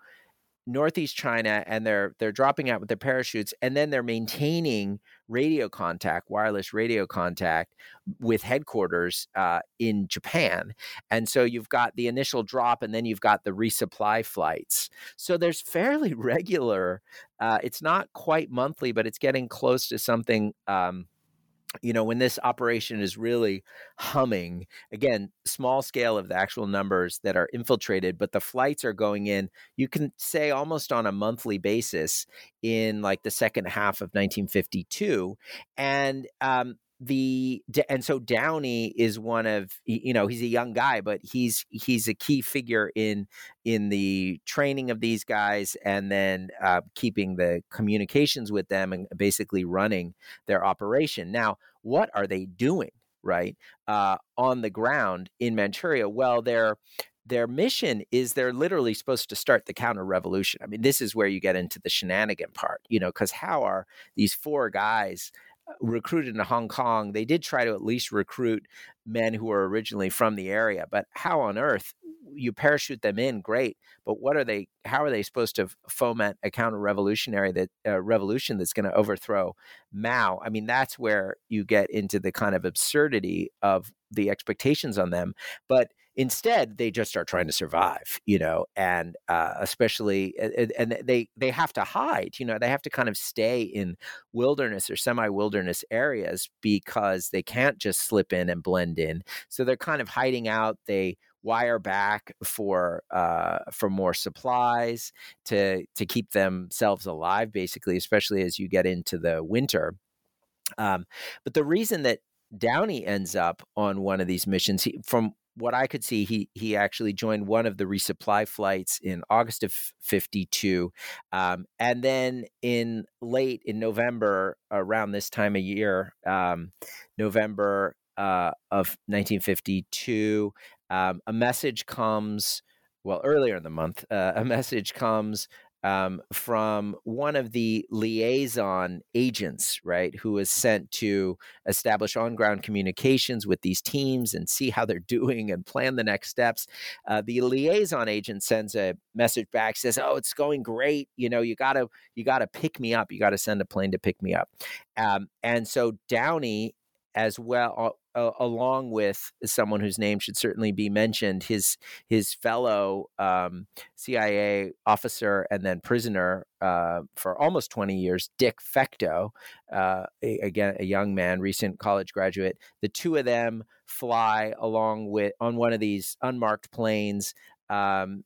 northeast China and they're they're dropping out with their parachutes and then they're maintaining radio contact, wireless radio contact with headquarters uh, in Japan. And so you've got the initial drop and then you've got the resupply flights. So there's fairly regular. Uh, it's not quite monthly, but it's getting close to something. Um, you know, when this operation is really humming, again, small scale of the actual numbers that are infiltrated, but the flights are going in, you can say almost on a monthly basis in like the second half of 1952. And um, the and so Downey is one of you know he's a young guy but he's he's a key figure in in the training of these guys and then uh, keeping the communications with them and basically running their operation now what are they doing right uh, on the ground in Manchuria well they're their mission is they're literally supposed to start the counter revolution. I mean, this is where you get into the shenanigan part, you know, because how are these four guys recruited in Hong Kong, they did try to at least recruit men who were originally from the area. But how on earth you parachute them in? Great, but what are they? How are they supposed to foment a counter-revolutionary that uh, revolution that's going to overthrow Mao? I mean, that's where you get into the kind of absurdity of the expectations on them. But Instead, they just are trying to survive, you know, and uh, especially, and they they have to hide, you know, they have to kind of stay in wilderness or semi-wilderness areas because they can't just slip in and blend in. So they're kind of hiding out. They wire back for uh, for more supplies to to keep themselves alive, basically, especially as you get into the winter. Um, but the reason that Downey ends up on one of these missions. He, from what I could see, he he actually joined one of the resupply flights in August of '52, um, and then in late in November, around this time of year, um, November uh, of 1952, um, a message comes. Well, earlier in the month, uh, a message comes um, from one of the liaison agents, right, who is sent to establish on ground communications with these teams and see how they're doing and plan the next steps. Uh, the liaison agent sends a message back, says, "Oh, it's going great. You know, you gotta you gotta pick me up. You gotta send a plane to pick me up." Um, and so Downey as well uh, along with someone whose name should certainly be mentioned, his his fellow um, CIA officer and then prisoner uh, for almost 20 years, Dick Fecteau, uh, a, again a young man, recent college graduate. The two of them fly along with on one of these unmarked planes. Um,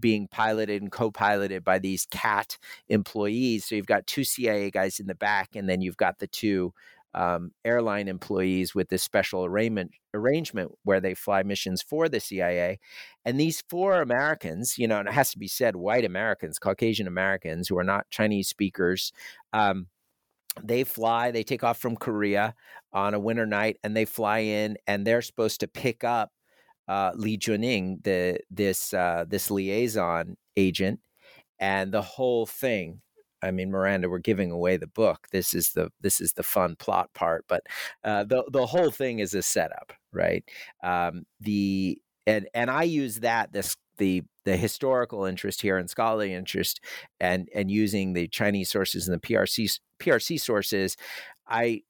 being piloted and co-piloted by these cat employees so you've got two cia guys in the back and then you've got the two um, airline employees with this special arrangement arrangement where they fly missions for the CIA. And these four Americans, you know, and it has to be said, white Americans, Caucasian Americans who are not Chinese speakers. Um, they fly, they take off from Korea on a winter night and they fly in and they're supposed to pick up uh, Li Juning, the this uh, this liaison agent, and the whole thing I mean, Miranda, we're giving away the book. This is the this is the fun plot part, but uh, the the whole thing is a setup, right? Um, the and and I use that this the the historical interest here and scholarly interest, and and using the Chinese sources and the PRC PRC sources, I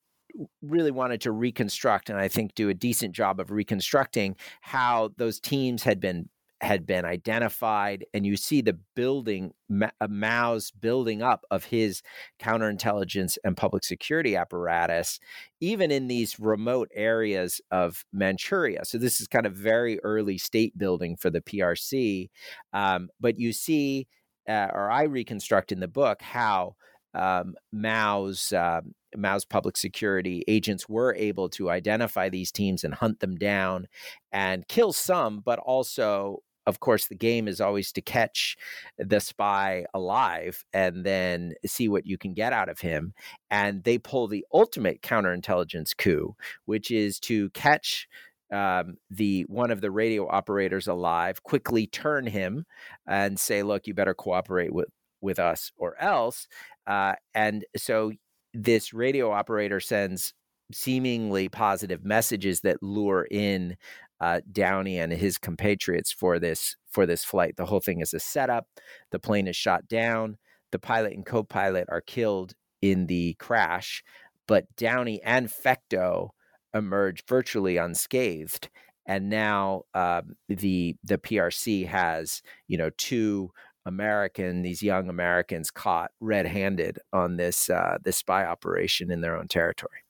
really wanted to reconstruct and I think do a decent job of reconstructing how those teams had been had been identified, and you see the building, uh, Mao's building up of his counterintelligence and public security apparatus, even in these remote areas of Manchuria. So, this is kind of very early state building for the PRC. Um, but you see, uh, or I reconstruct in the book, how um, Mao's uh, Mao's public security agents were able to identify these teams and hunt them down and kill some, but also of course, the game is always to catch the spy alive and then see what you can get out of him. And they pull the ultimate counterintelligence coup, which is to catch um, the one of the radio operators alive, quickly turn him and say, "Look, you better cooperate with with us, or else." Uh, and so this radio operator sends seemingly positive messages that lure in uh, Downey and his compatriots for this for this flight. The whole thing is a setup. The plane is shot down. The pilot and co-pilot are killed in the crash, but Downey and Fecteau emerge virtually unscathed. And now um, the the PRC has you know two American these young Americans caught red-handed on this uh, this spy operation in their own territory.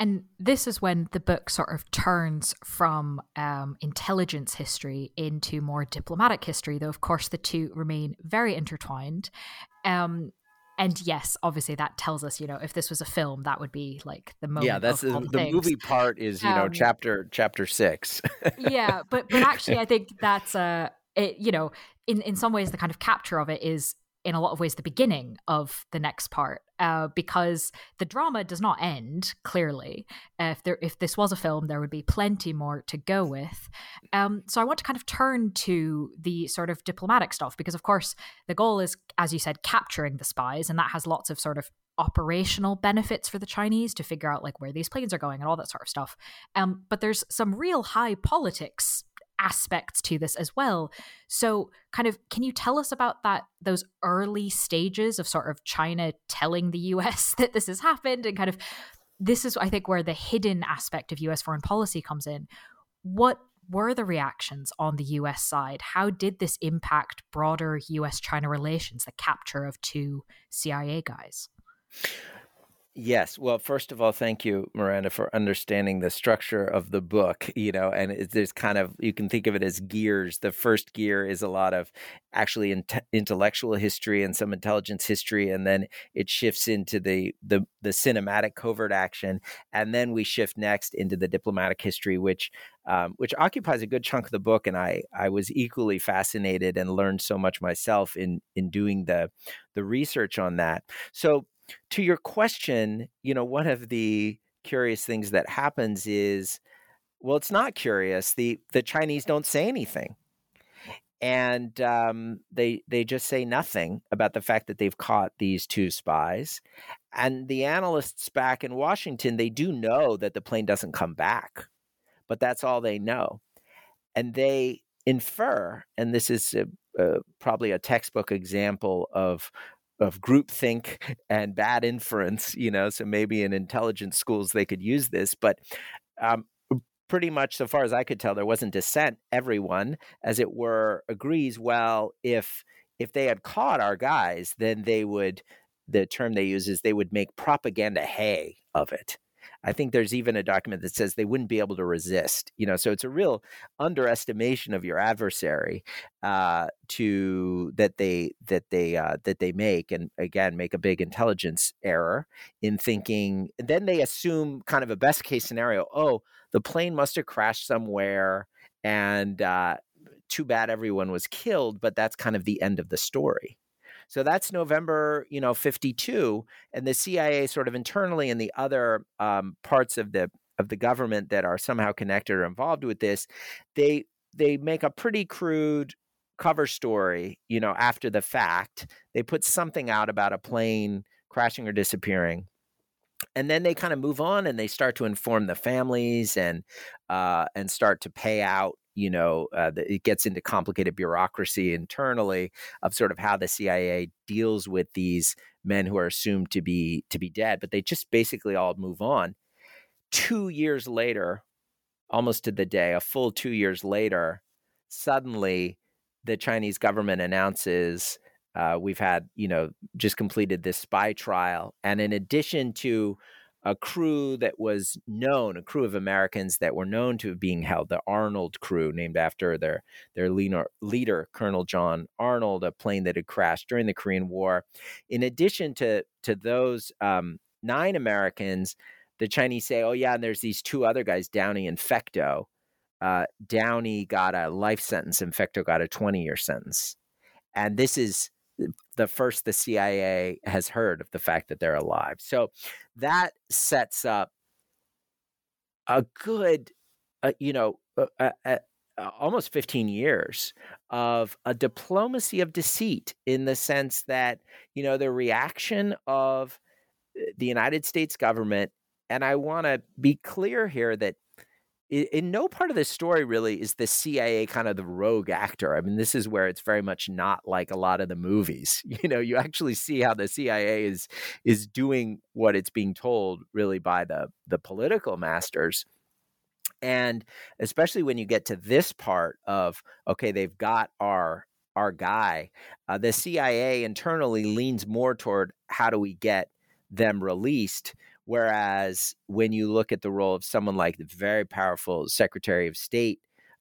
And this is when the book sort of turns from um, intelligence history into more diplomatic history, though, of course, the two remain very intertwined. Um, and yes, obviously, that tells us, you know, if this was a film, that would be like the moment. Yeah, that's the, the movie part is, you know, um, chapter chapter six. yeah, but but actually, I think that's a, uh, it, you know, in in some ways, the kind of capture of it is in a lot of ways the beginning of the next part uh, because the drama does not end clearly if there if this was a film there would be plenty more to go with um, so i want to kind of turn to the sort of diplomatic stuff because of course the goal is as you said capturing the spies and that has lots of sort of operational benefits for the Chinese to figure out like where these planes are going and all that sort of stuff. Um, but there's some real high politics aspects to this as well. So, kind of, can you tell us about that? Those early stages of sort of China telling the U.S. that this has happened, and kind of, this is, I think, where the hidden aspect of U.S. foreign policy comes in. What were the reactions on the US side? How did this impact broader US China relations, the capture of two CIA guys? Yes. Well, first of all, thank you, Miranda, for understanding the structure of the book. You know, and it, there's kind of, you can think of it as gears. The first gear is a lot of actually in, intellectual history and some intelligence history. And then it shifts into the, the, the cinematic covert action. And then we shift next into the diplomatic history, which, um, which occupies a good chunk of the book. And I, I was equally fascinated and learned so much myself in, in doing the, the research on that. So, to your question, you know, one of the curious things that happens is well, it's not curious. The the Chinese don't say anything. And um, they they just say nothing about the fact that they've caught these two spies, and the analysts back in Washington they do know that the plane doesn't come back, but that's all they know, and they infer, and this is a, a, probably a textbook example of of groupthink and bad inference, you know, so maybe in intelligence schools they could use this, but um, pretty much so far as I could tell, there wasn't dissent. Everyone, as it were, agrees. Well, if if they had caught our guys, then they would. The term they use is they would make propaganda hay of it. I think there's even a document that says they wouldn't be able to resist. You know, so it's a real underestimation of your adversary uh, to that they that they uh, that they make, and again make a big intelligence error in thinking. Then they assume kind of a best case scenario. Oh, the plane must have crashed somewhere, and uh, too bad everyone was killed. But that's kind of the end of the story. So that's November, you know, 52. And the CIA sort of internally and the other um, parts of the of the government that are somehow connected or involved with this, they they make a pretty crude cover story, you know, after the fact. They put something out about a plane crashing or disappearing. And then they kind of move on and they start to inform the families and uh, and start to pay out you know, uh, the, it gets into complicated bureaucracy internally of sort of how the CIA deals with these men who are assumed to be to be dead, but they just basically all move on. Two years later, almost to the day, a full two years later, suddenly the Chinese government announces uh, we've had, you know, just completed this spy trial, and in addition to a crew that was known, a crew of Americans that were known to have being held, the Arnold crew, named after their their leader, Colonel John Arnold, a plane that had crashed during the Korean War. In addition to to those um, nine Americans, the Chinese say, "Oh yeah, and there's these two other guys, Downey and Fecteau. Uh, Downey got a life sentence, and Fecteau got a 20 year sentence." And this is the first the CIA has heard of the fact that they're alive. So that sets up a good, uh, you know, uh, uh, uh, almost 15 years of a diplomacy of deceit in the sense that, you know, the reaction of uh, the United States government. And I want to be clear here that in no part of this story really is the CIA kind of the rogue actor. I mean, this is where it's very much not like a lot of the movies. You know, you actually see how the CIA is is doing what it's being told really by the the political masters. And especially when you get to this part of okay, they've got our our guy, uh, the CIA internally leans more toward how do we get them released Whereas when you look at the role of someone like the very powerful Secretary of State,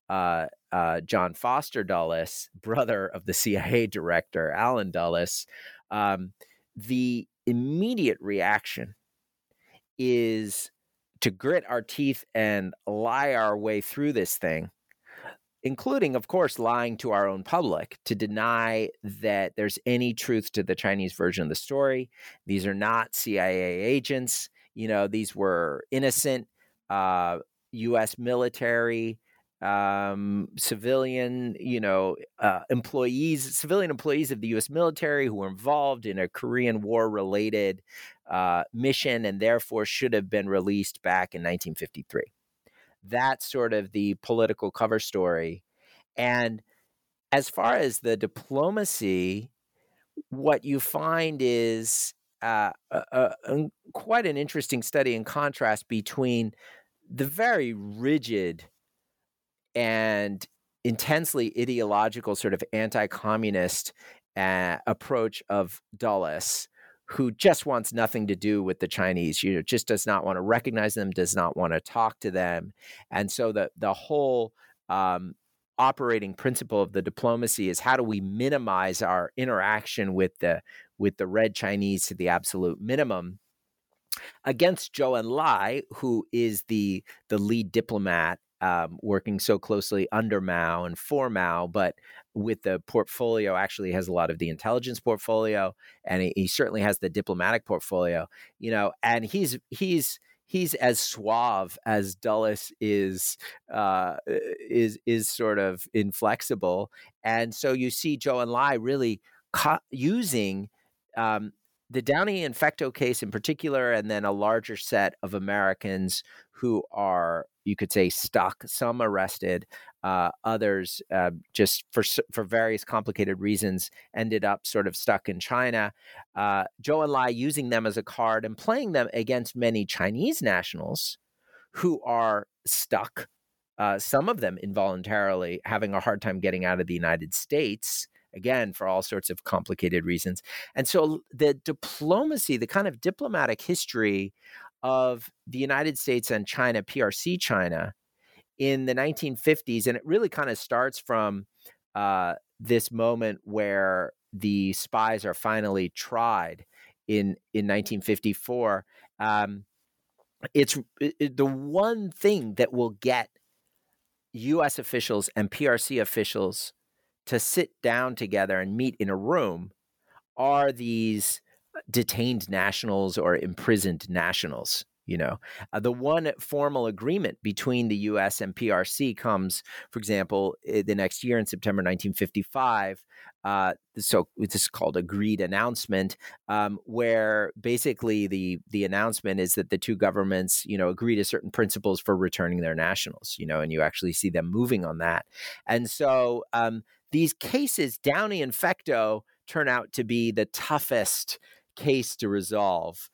uh, uh, John Foster Dulles, brother of the CIA director, Allen Dulles, um, the immediate reaction is to grit our teeth and lie our way through this thing, including, of course, lying to our own public to deny that there's any truth to the Chinese version of the story. These are not CIA agents. You know, these were innocent uh, U.S. military, um, civilian, you know, uh, employees, civilian employees of the U.S. military who were involved in a Korean War related uh, mission and therefore should have been released back in 1953. That's sort of the political cover story. And as far as the diplomacy, what you find is uh, a, a, quite an interesting study in contrast between the very rigid and intensely ideological sort of anti-communist uh, approach of Dulles, who just wants nothing to do with the Chinese. You know, just does not want to recognize them, does not want to talk to them, and so the the whole um, operating principle of the diplomacy is how do we minimize our interaction with the with the red Chinese to the absolute minimum against Zhou Enlai, who is the the lead diplomat um, working so closely under Mao and for Mao, but with the portfolio actually has a lot of the intelligence portfolio, and he, he certainly has the diplomatic portfolio. You know, and he's he's he's as suave as Dulles is uh, is is sort of inflexible, and so you see Zhou Enlai really ca- using um, the Downey and Fecteau case in particular, and then a larger set of Americans who are, you could say, stuck, some arrested, uh, others uh, just for for various complicated reasons ended up sort of stuck in China. Uh, Zhou Enlai using them as a card and playing them against many Chinese nationals who are stuck. Uh, some of them involuntarily having a hard time getting out of the United States again for all sorts of complicated reasons. And so the diplomacy, the kind of diplomatic history of the United States and China, PRC China, in the 1950s, and it really kind of starts from uh, this moment where the spies are finally tried in in 1954. Um, it's it, the one thing that will get U.S. officials and PRC officials to sit down together and meet in a room are these detained nationals or imprisoned nationals you know? Uh, the one formal agreement between the us and prc comes for example the next year in september 1955 uh, so this is called agreed announcement um, where basically the the announcement is that the two governments you know agree to certain principles for returning their nationals you know and you actually see them moving on that. And so um, these cases, Downey and Fecteau, turn out to be the toughest case to resolve.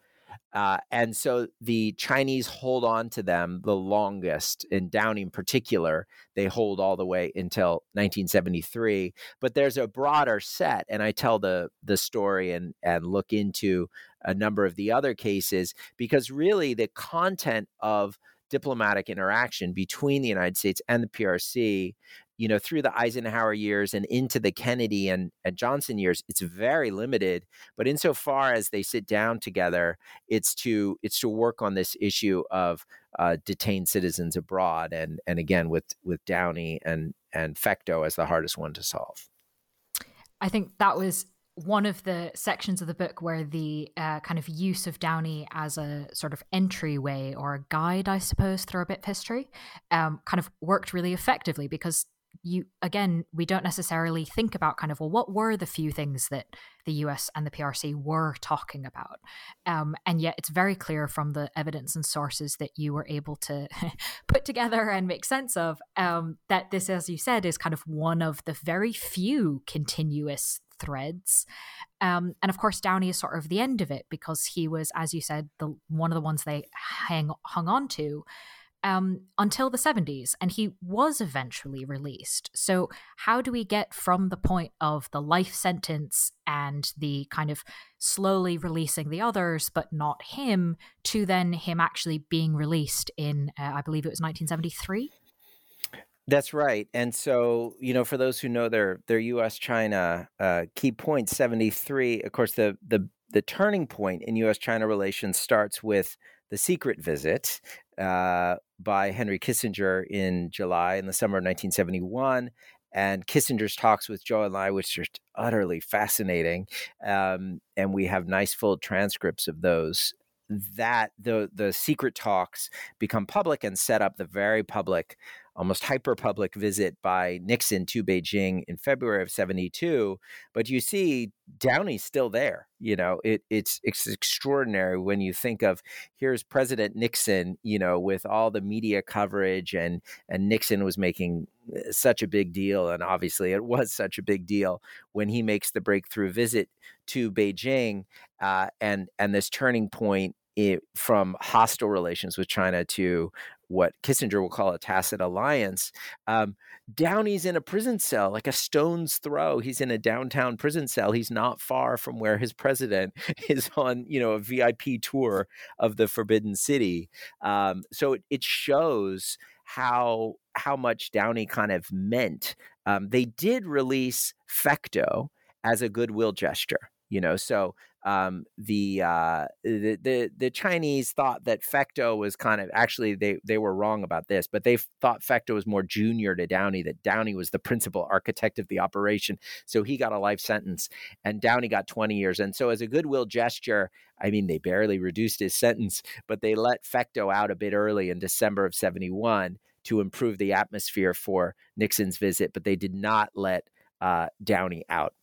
Uh, and so the Chinese hold on to them the longest. In Downey, in particular, they hold all the way until 1973. But there's a broader set, and I tell the the story and and look into a number of the other cases because really the content of diplomatic interaction between the United States and the PRC you know, through the Eisenhower years and into the Kennedy and, and Johnson years, it's very limited. But insofar as they sit down together, it's to it's to work on this issue of uh, detained citizens abroad, and and again with with Downey and and Fecteau as the hardest one to solve. I think that was one of the sections of the book where the uh, kind of use of Downey as a sort of entryway or a guide, I suppose, through a bit of history, um, kind of worked really effectively because you again we don't necessarily think about kind of well what were the few things that the US and the PRC were talking about? Um, and yet it's very clear from the evidence and sources that you were able to put together and make sense of um, that this as you said is kind of one of the very few continuous threads. Um, and of course Downey is sort of the end of it because he was as you said the one of the ones they hang hung on to um, until the 70s, and he was eventually released. So, how do we get from the point of the life sentence and the kind of slowly releasing the others, but not him, to then him actually being released in, uh, I believe it was 1973? That's right. And so, you know, for those who know their their U.S. China uh, key point seventy three, of course, the the the turning point in U.S. China relations starts with the secret visit uh, by Henry Kissinger in July in the summer of 1971. And Kissinger's talks with Zhou Enlai, which are utterly fascinating. Um, and we have nice full transcripts of those. That the the secret talks become public and set up the very public almost hyper public visit by Nixon to Beijing in February of 72. But you see, Downey's still there. You know, it, it's, it's extraordinary when you think of here's President Nixon, you know, with all the media coverage, and, and Nixon was making uh, such a big deal. And obviously, it was such a big deal when he makes the breakthrough visit to Beijing uh, and, and this turning point it, from hostile relations with China to what Kissinger will call a tacit alliance. Um, Downey's in a prison cell, like a stone's throw. He's in a downtown prison cell. He's not far from where his president is on, you know, a VIP tour of the Forbidden City. Um, so it, it shows how how much Downey kind of meant. Um, they did release Fecteau as a goodwill gesture, you know. So um, the, uh, the the the Chinese thought that Fecteau was kind of actually they they were wrong about this, but they thought Fecteau was more junior to Downey. That Downey was the principal architect of the operation, so he got a life sentence, and Downey got twenty years. And so, as a goodwill gesture, I mean, they barely reduced his sentence, but they let Fecteau out a bit early in December of seventy one to improve the atmosphere for Nixon's visit, but they did not let uh, Downey out.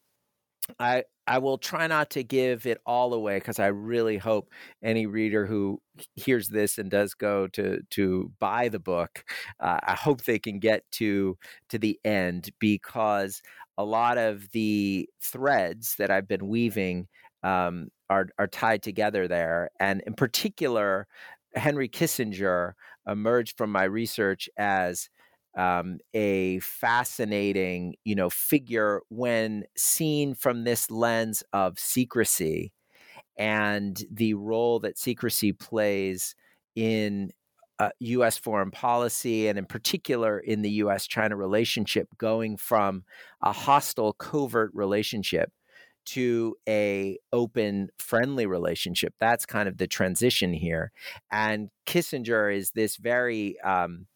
I I will try not to give it all away because I really hope any reader who hears this and does go to to buy the book, uh, I hope they can get to to the end because a lot of the threads that I've been weaving um, are are tied together there, and in particular, Henry Kissinger emerged from my research as um, a fascinating, you know, figure when seen from this lens of secrecy and the role that secrecy plays in uh, U.S. foreign policy, and in particular in the U.S.-China relationship, going from a hostile, covert relationship to a open friendly relationship that's kind of the transition here and kissinger is this very um,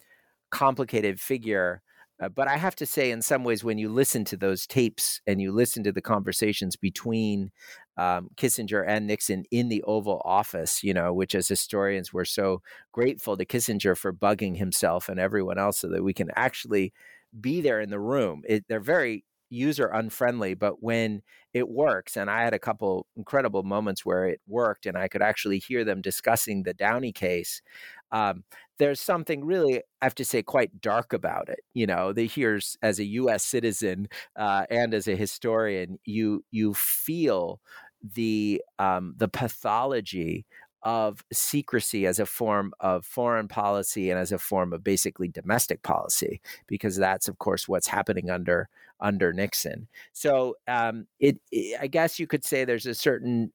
complicated figure. Uh, but I have to say, in some ways, when you listen to those tapes and you listen to the conversations between um, Kissinger and Nixon in the Oval Office, you know, which as historians we're so grateful to Kissinger for bugging himself and everyone else so that we can actually be there in the room. It, they're very user unfriendly, but when it works, and I had a couple incredible moments where it worked, and I could actually hear them discussing the Downey case. Um, there's something really, I have to say, quite dark about it. You know, the here's as a U.S. citizen uh, and as a historian, you you feel the um, the pathology of secrecy as a form of foreign policy and as a form of basically domestic policy, because that's of course what's happening under under Nixon. So um, it, it, I guess you could say there's a certain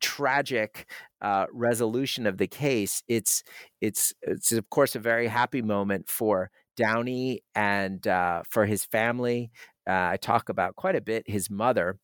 tragic uh, resolution of the case. It's it's it's of course a very happy moment for Downey and uh, for his family. Uh, I talk about quite a bit his mother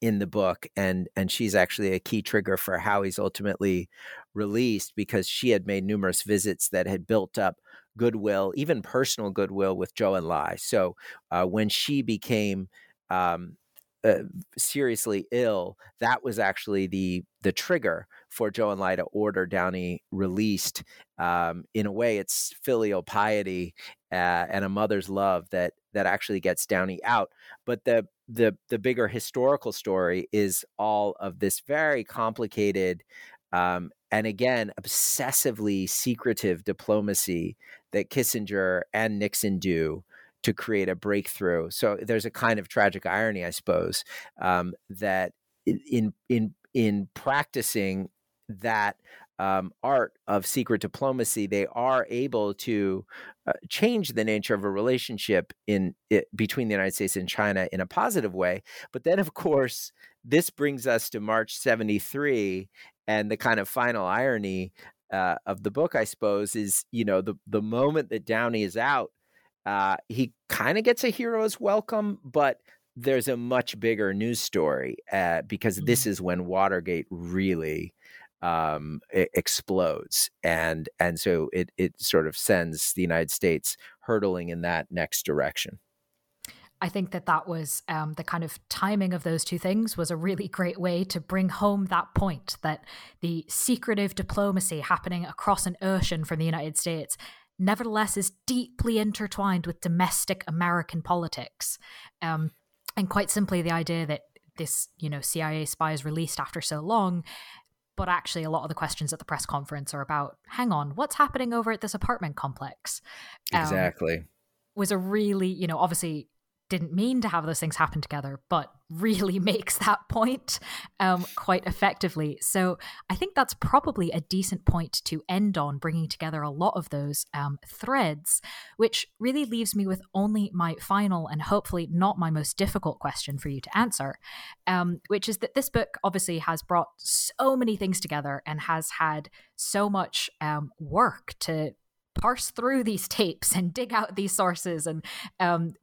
in the book and and she's actually a key trigger for how he's ultimately released because she had made numerous visits that had built up goodwill even personal goodwill with Zhou Enlai so uh, when she became um, uh, seriously ill, that was actually the the trigger for Zhou Enlai to order Downey released. Um, in a way, it's filial piety uh, and a mother's love that that actually gets Downey out. But the the the bigger historical story is all of this very complicated um, and again obsessively secretive diplomacy that Kissinger and Nixon do to create a breakthrough. So there's a kind of tragic irony, I suppose, um, that in in in practicing that um, art of secret diplomacy, they are able to uh, change the nature of a relationship in it, between the United States and China in a positive way. But then, of course, this brings us to March '73, and the kind of final irony uh, of the book, I suppose, is you know the the moment that Downey is out, uh, he kind of gets a hero's welcome, but there's a much bigger news story uh, because mm-hmm. this is when Watergate really um, explodes, and and so it it sort of sends the United States hurtling in that next direction. I think that that was um, the kind of timing of those two things was a really great way to bring home that point that the secretive diplomacy happening across an ocean from the United States nevertheless is deeply intertwined with domestic American politics. Um, and quite simply, the idea that this, you know, CIA spy is released after so long but actually a lot of the questions at the press conference are about hang on what's happening over at this apartment complex um, exactly was a really you know obviously didn't mean to have those things happen together, but really makes that point um, quite effectively. So I think that's probably a decent point to end on, bringing together a lot of those um, threads, which really leaves me with only my final and hopefully not my most difficult question for you to answer, um, which is that this book obviously has brought so many things together and has had so much um, work to parse through these tapes and dig out these sources and um,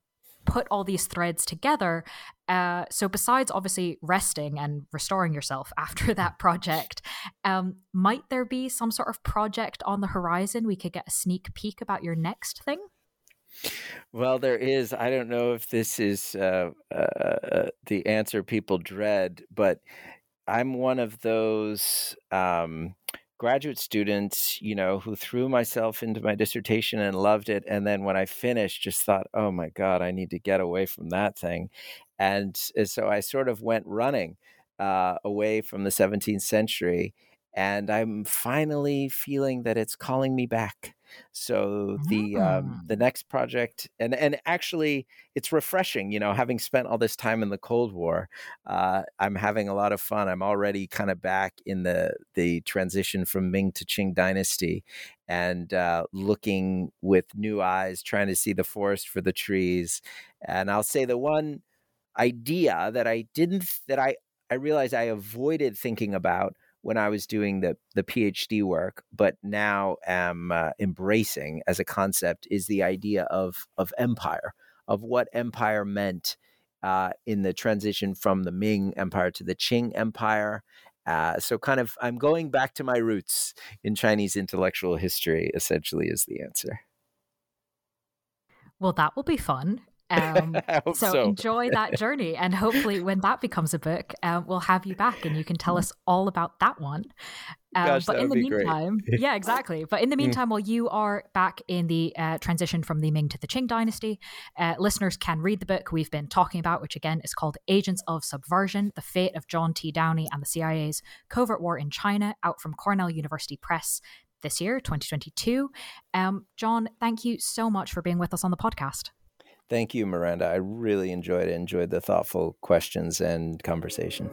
put all these threads together. Uh, so, besides obviously resting and restoring yourself after that project, um, might there be some sort of project on the horizon? We could get a sneak peek about your next thing. Well, there is. I don't know if this is uh, uh, uh the answer people dread, but I'm one of those. Um, graduate students, you know, who threw myself into my dissertation and loved it. And then when I finished, just thought, oh my God, I need to get away from that thing. And so I sort of went running uh, away from the 17th century. And I'm finally feeling that it's calling me back. So the um, the mm. next project, and and actually, it's refreshing. You know, having spent all this time in the Cold War, uh, I'm having a lot of fun. I'm already kind of back in the the transition from Ming to Qing dynasty, and uh, looking with new eyes, trying to see the forest for the trees. And I'll say the one idea that I didn't that I I realized I avoided thinking about when I was doing the the PhD work, but now am uh, embracing as a concept is the idea of of empire, of what empire meant uh, in the transition from the Ming Empire to the Qing Empire. Uh, so, kind of, I'm going back to my roots in Chinese intellectual history. Essentially, is the answer. Well, that will be fun. Um, so, so, enjoy that journey, and hopefully, when that becomes a book, uh, we'll have you back, and you can tell us all about that one. Um, Gosh, but in the meantime, yeah, exactly. But in the mm. meantime, while you are back in the uh, transition from the Ming to the Qing dynasty, uh, listeners can read the book we've been talking about, which again is called Agents of Subversion The Fate of John T. Downey and the CIA's Covert War in China, out from Cornell University Press this year, 2022. Um, John, thank you so much for being with us on the podcast. Thank you, Miranda. I really enjoyed it, enjoyed the thoughtful questions and conversation.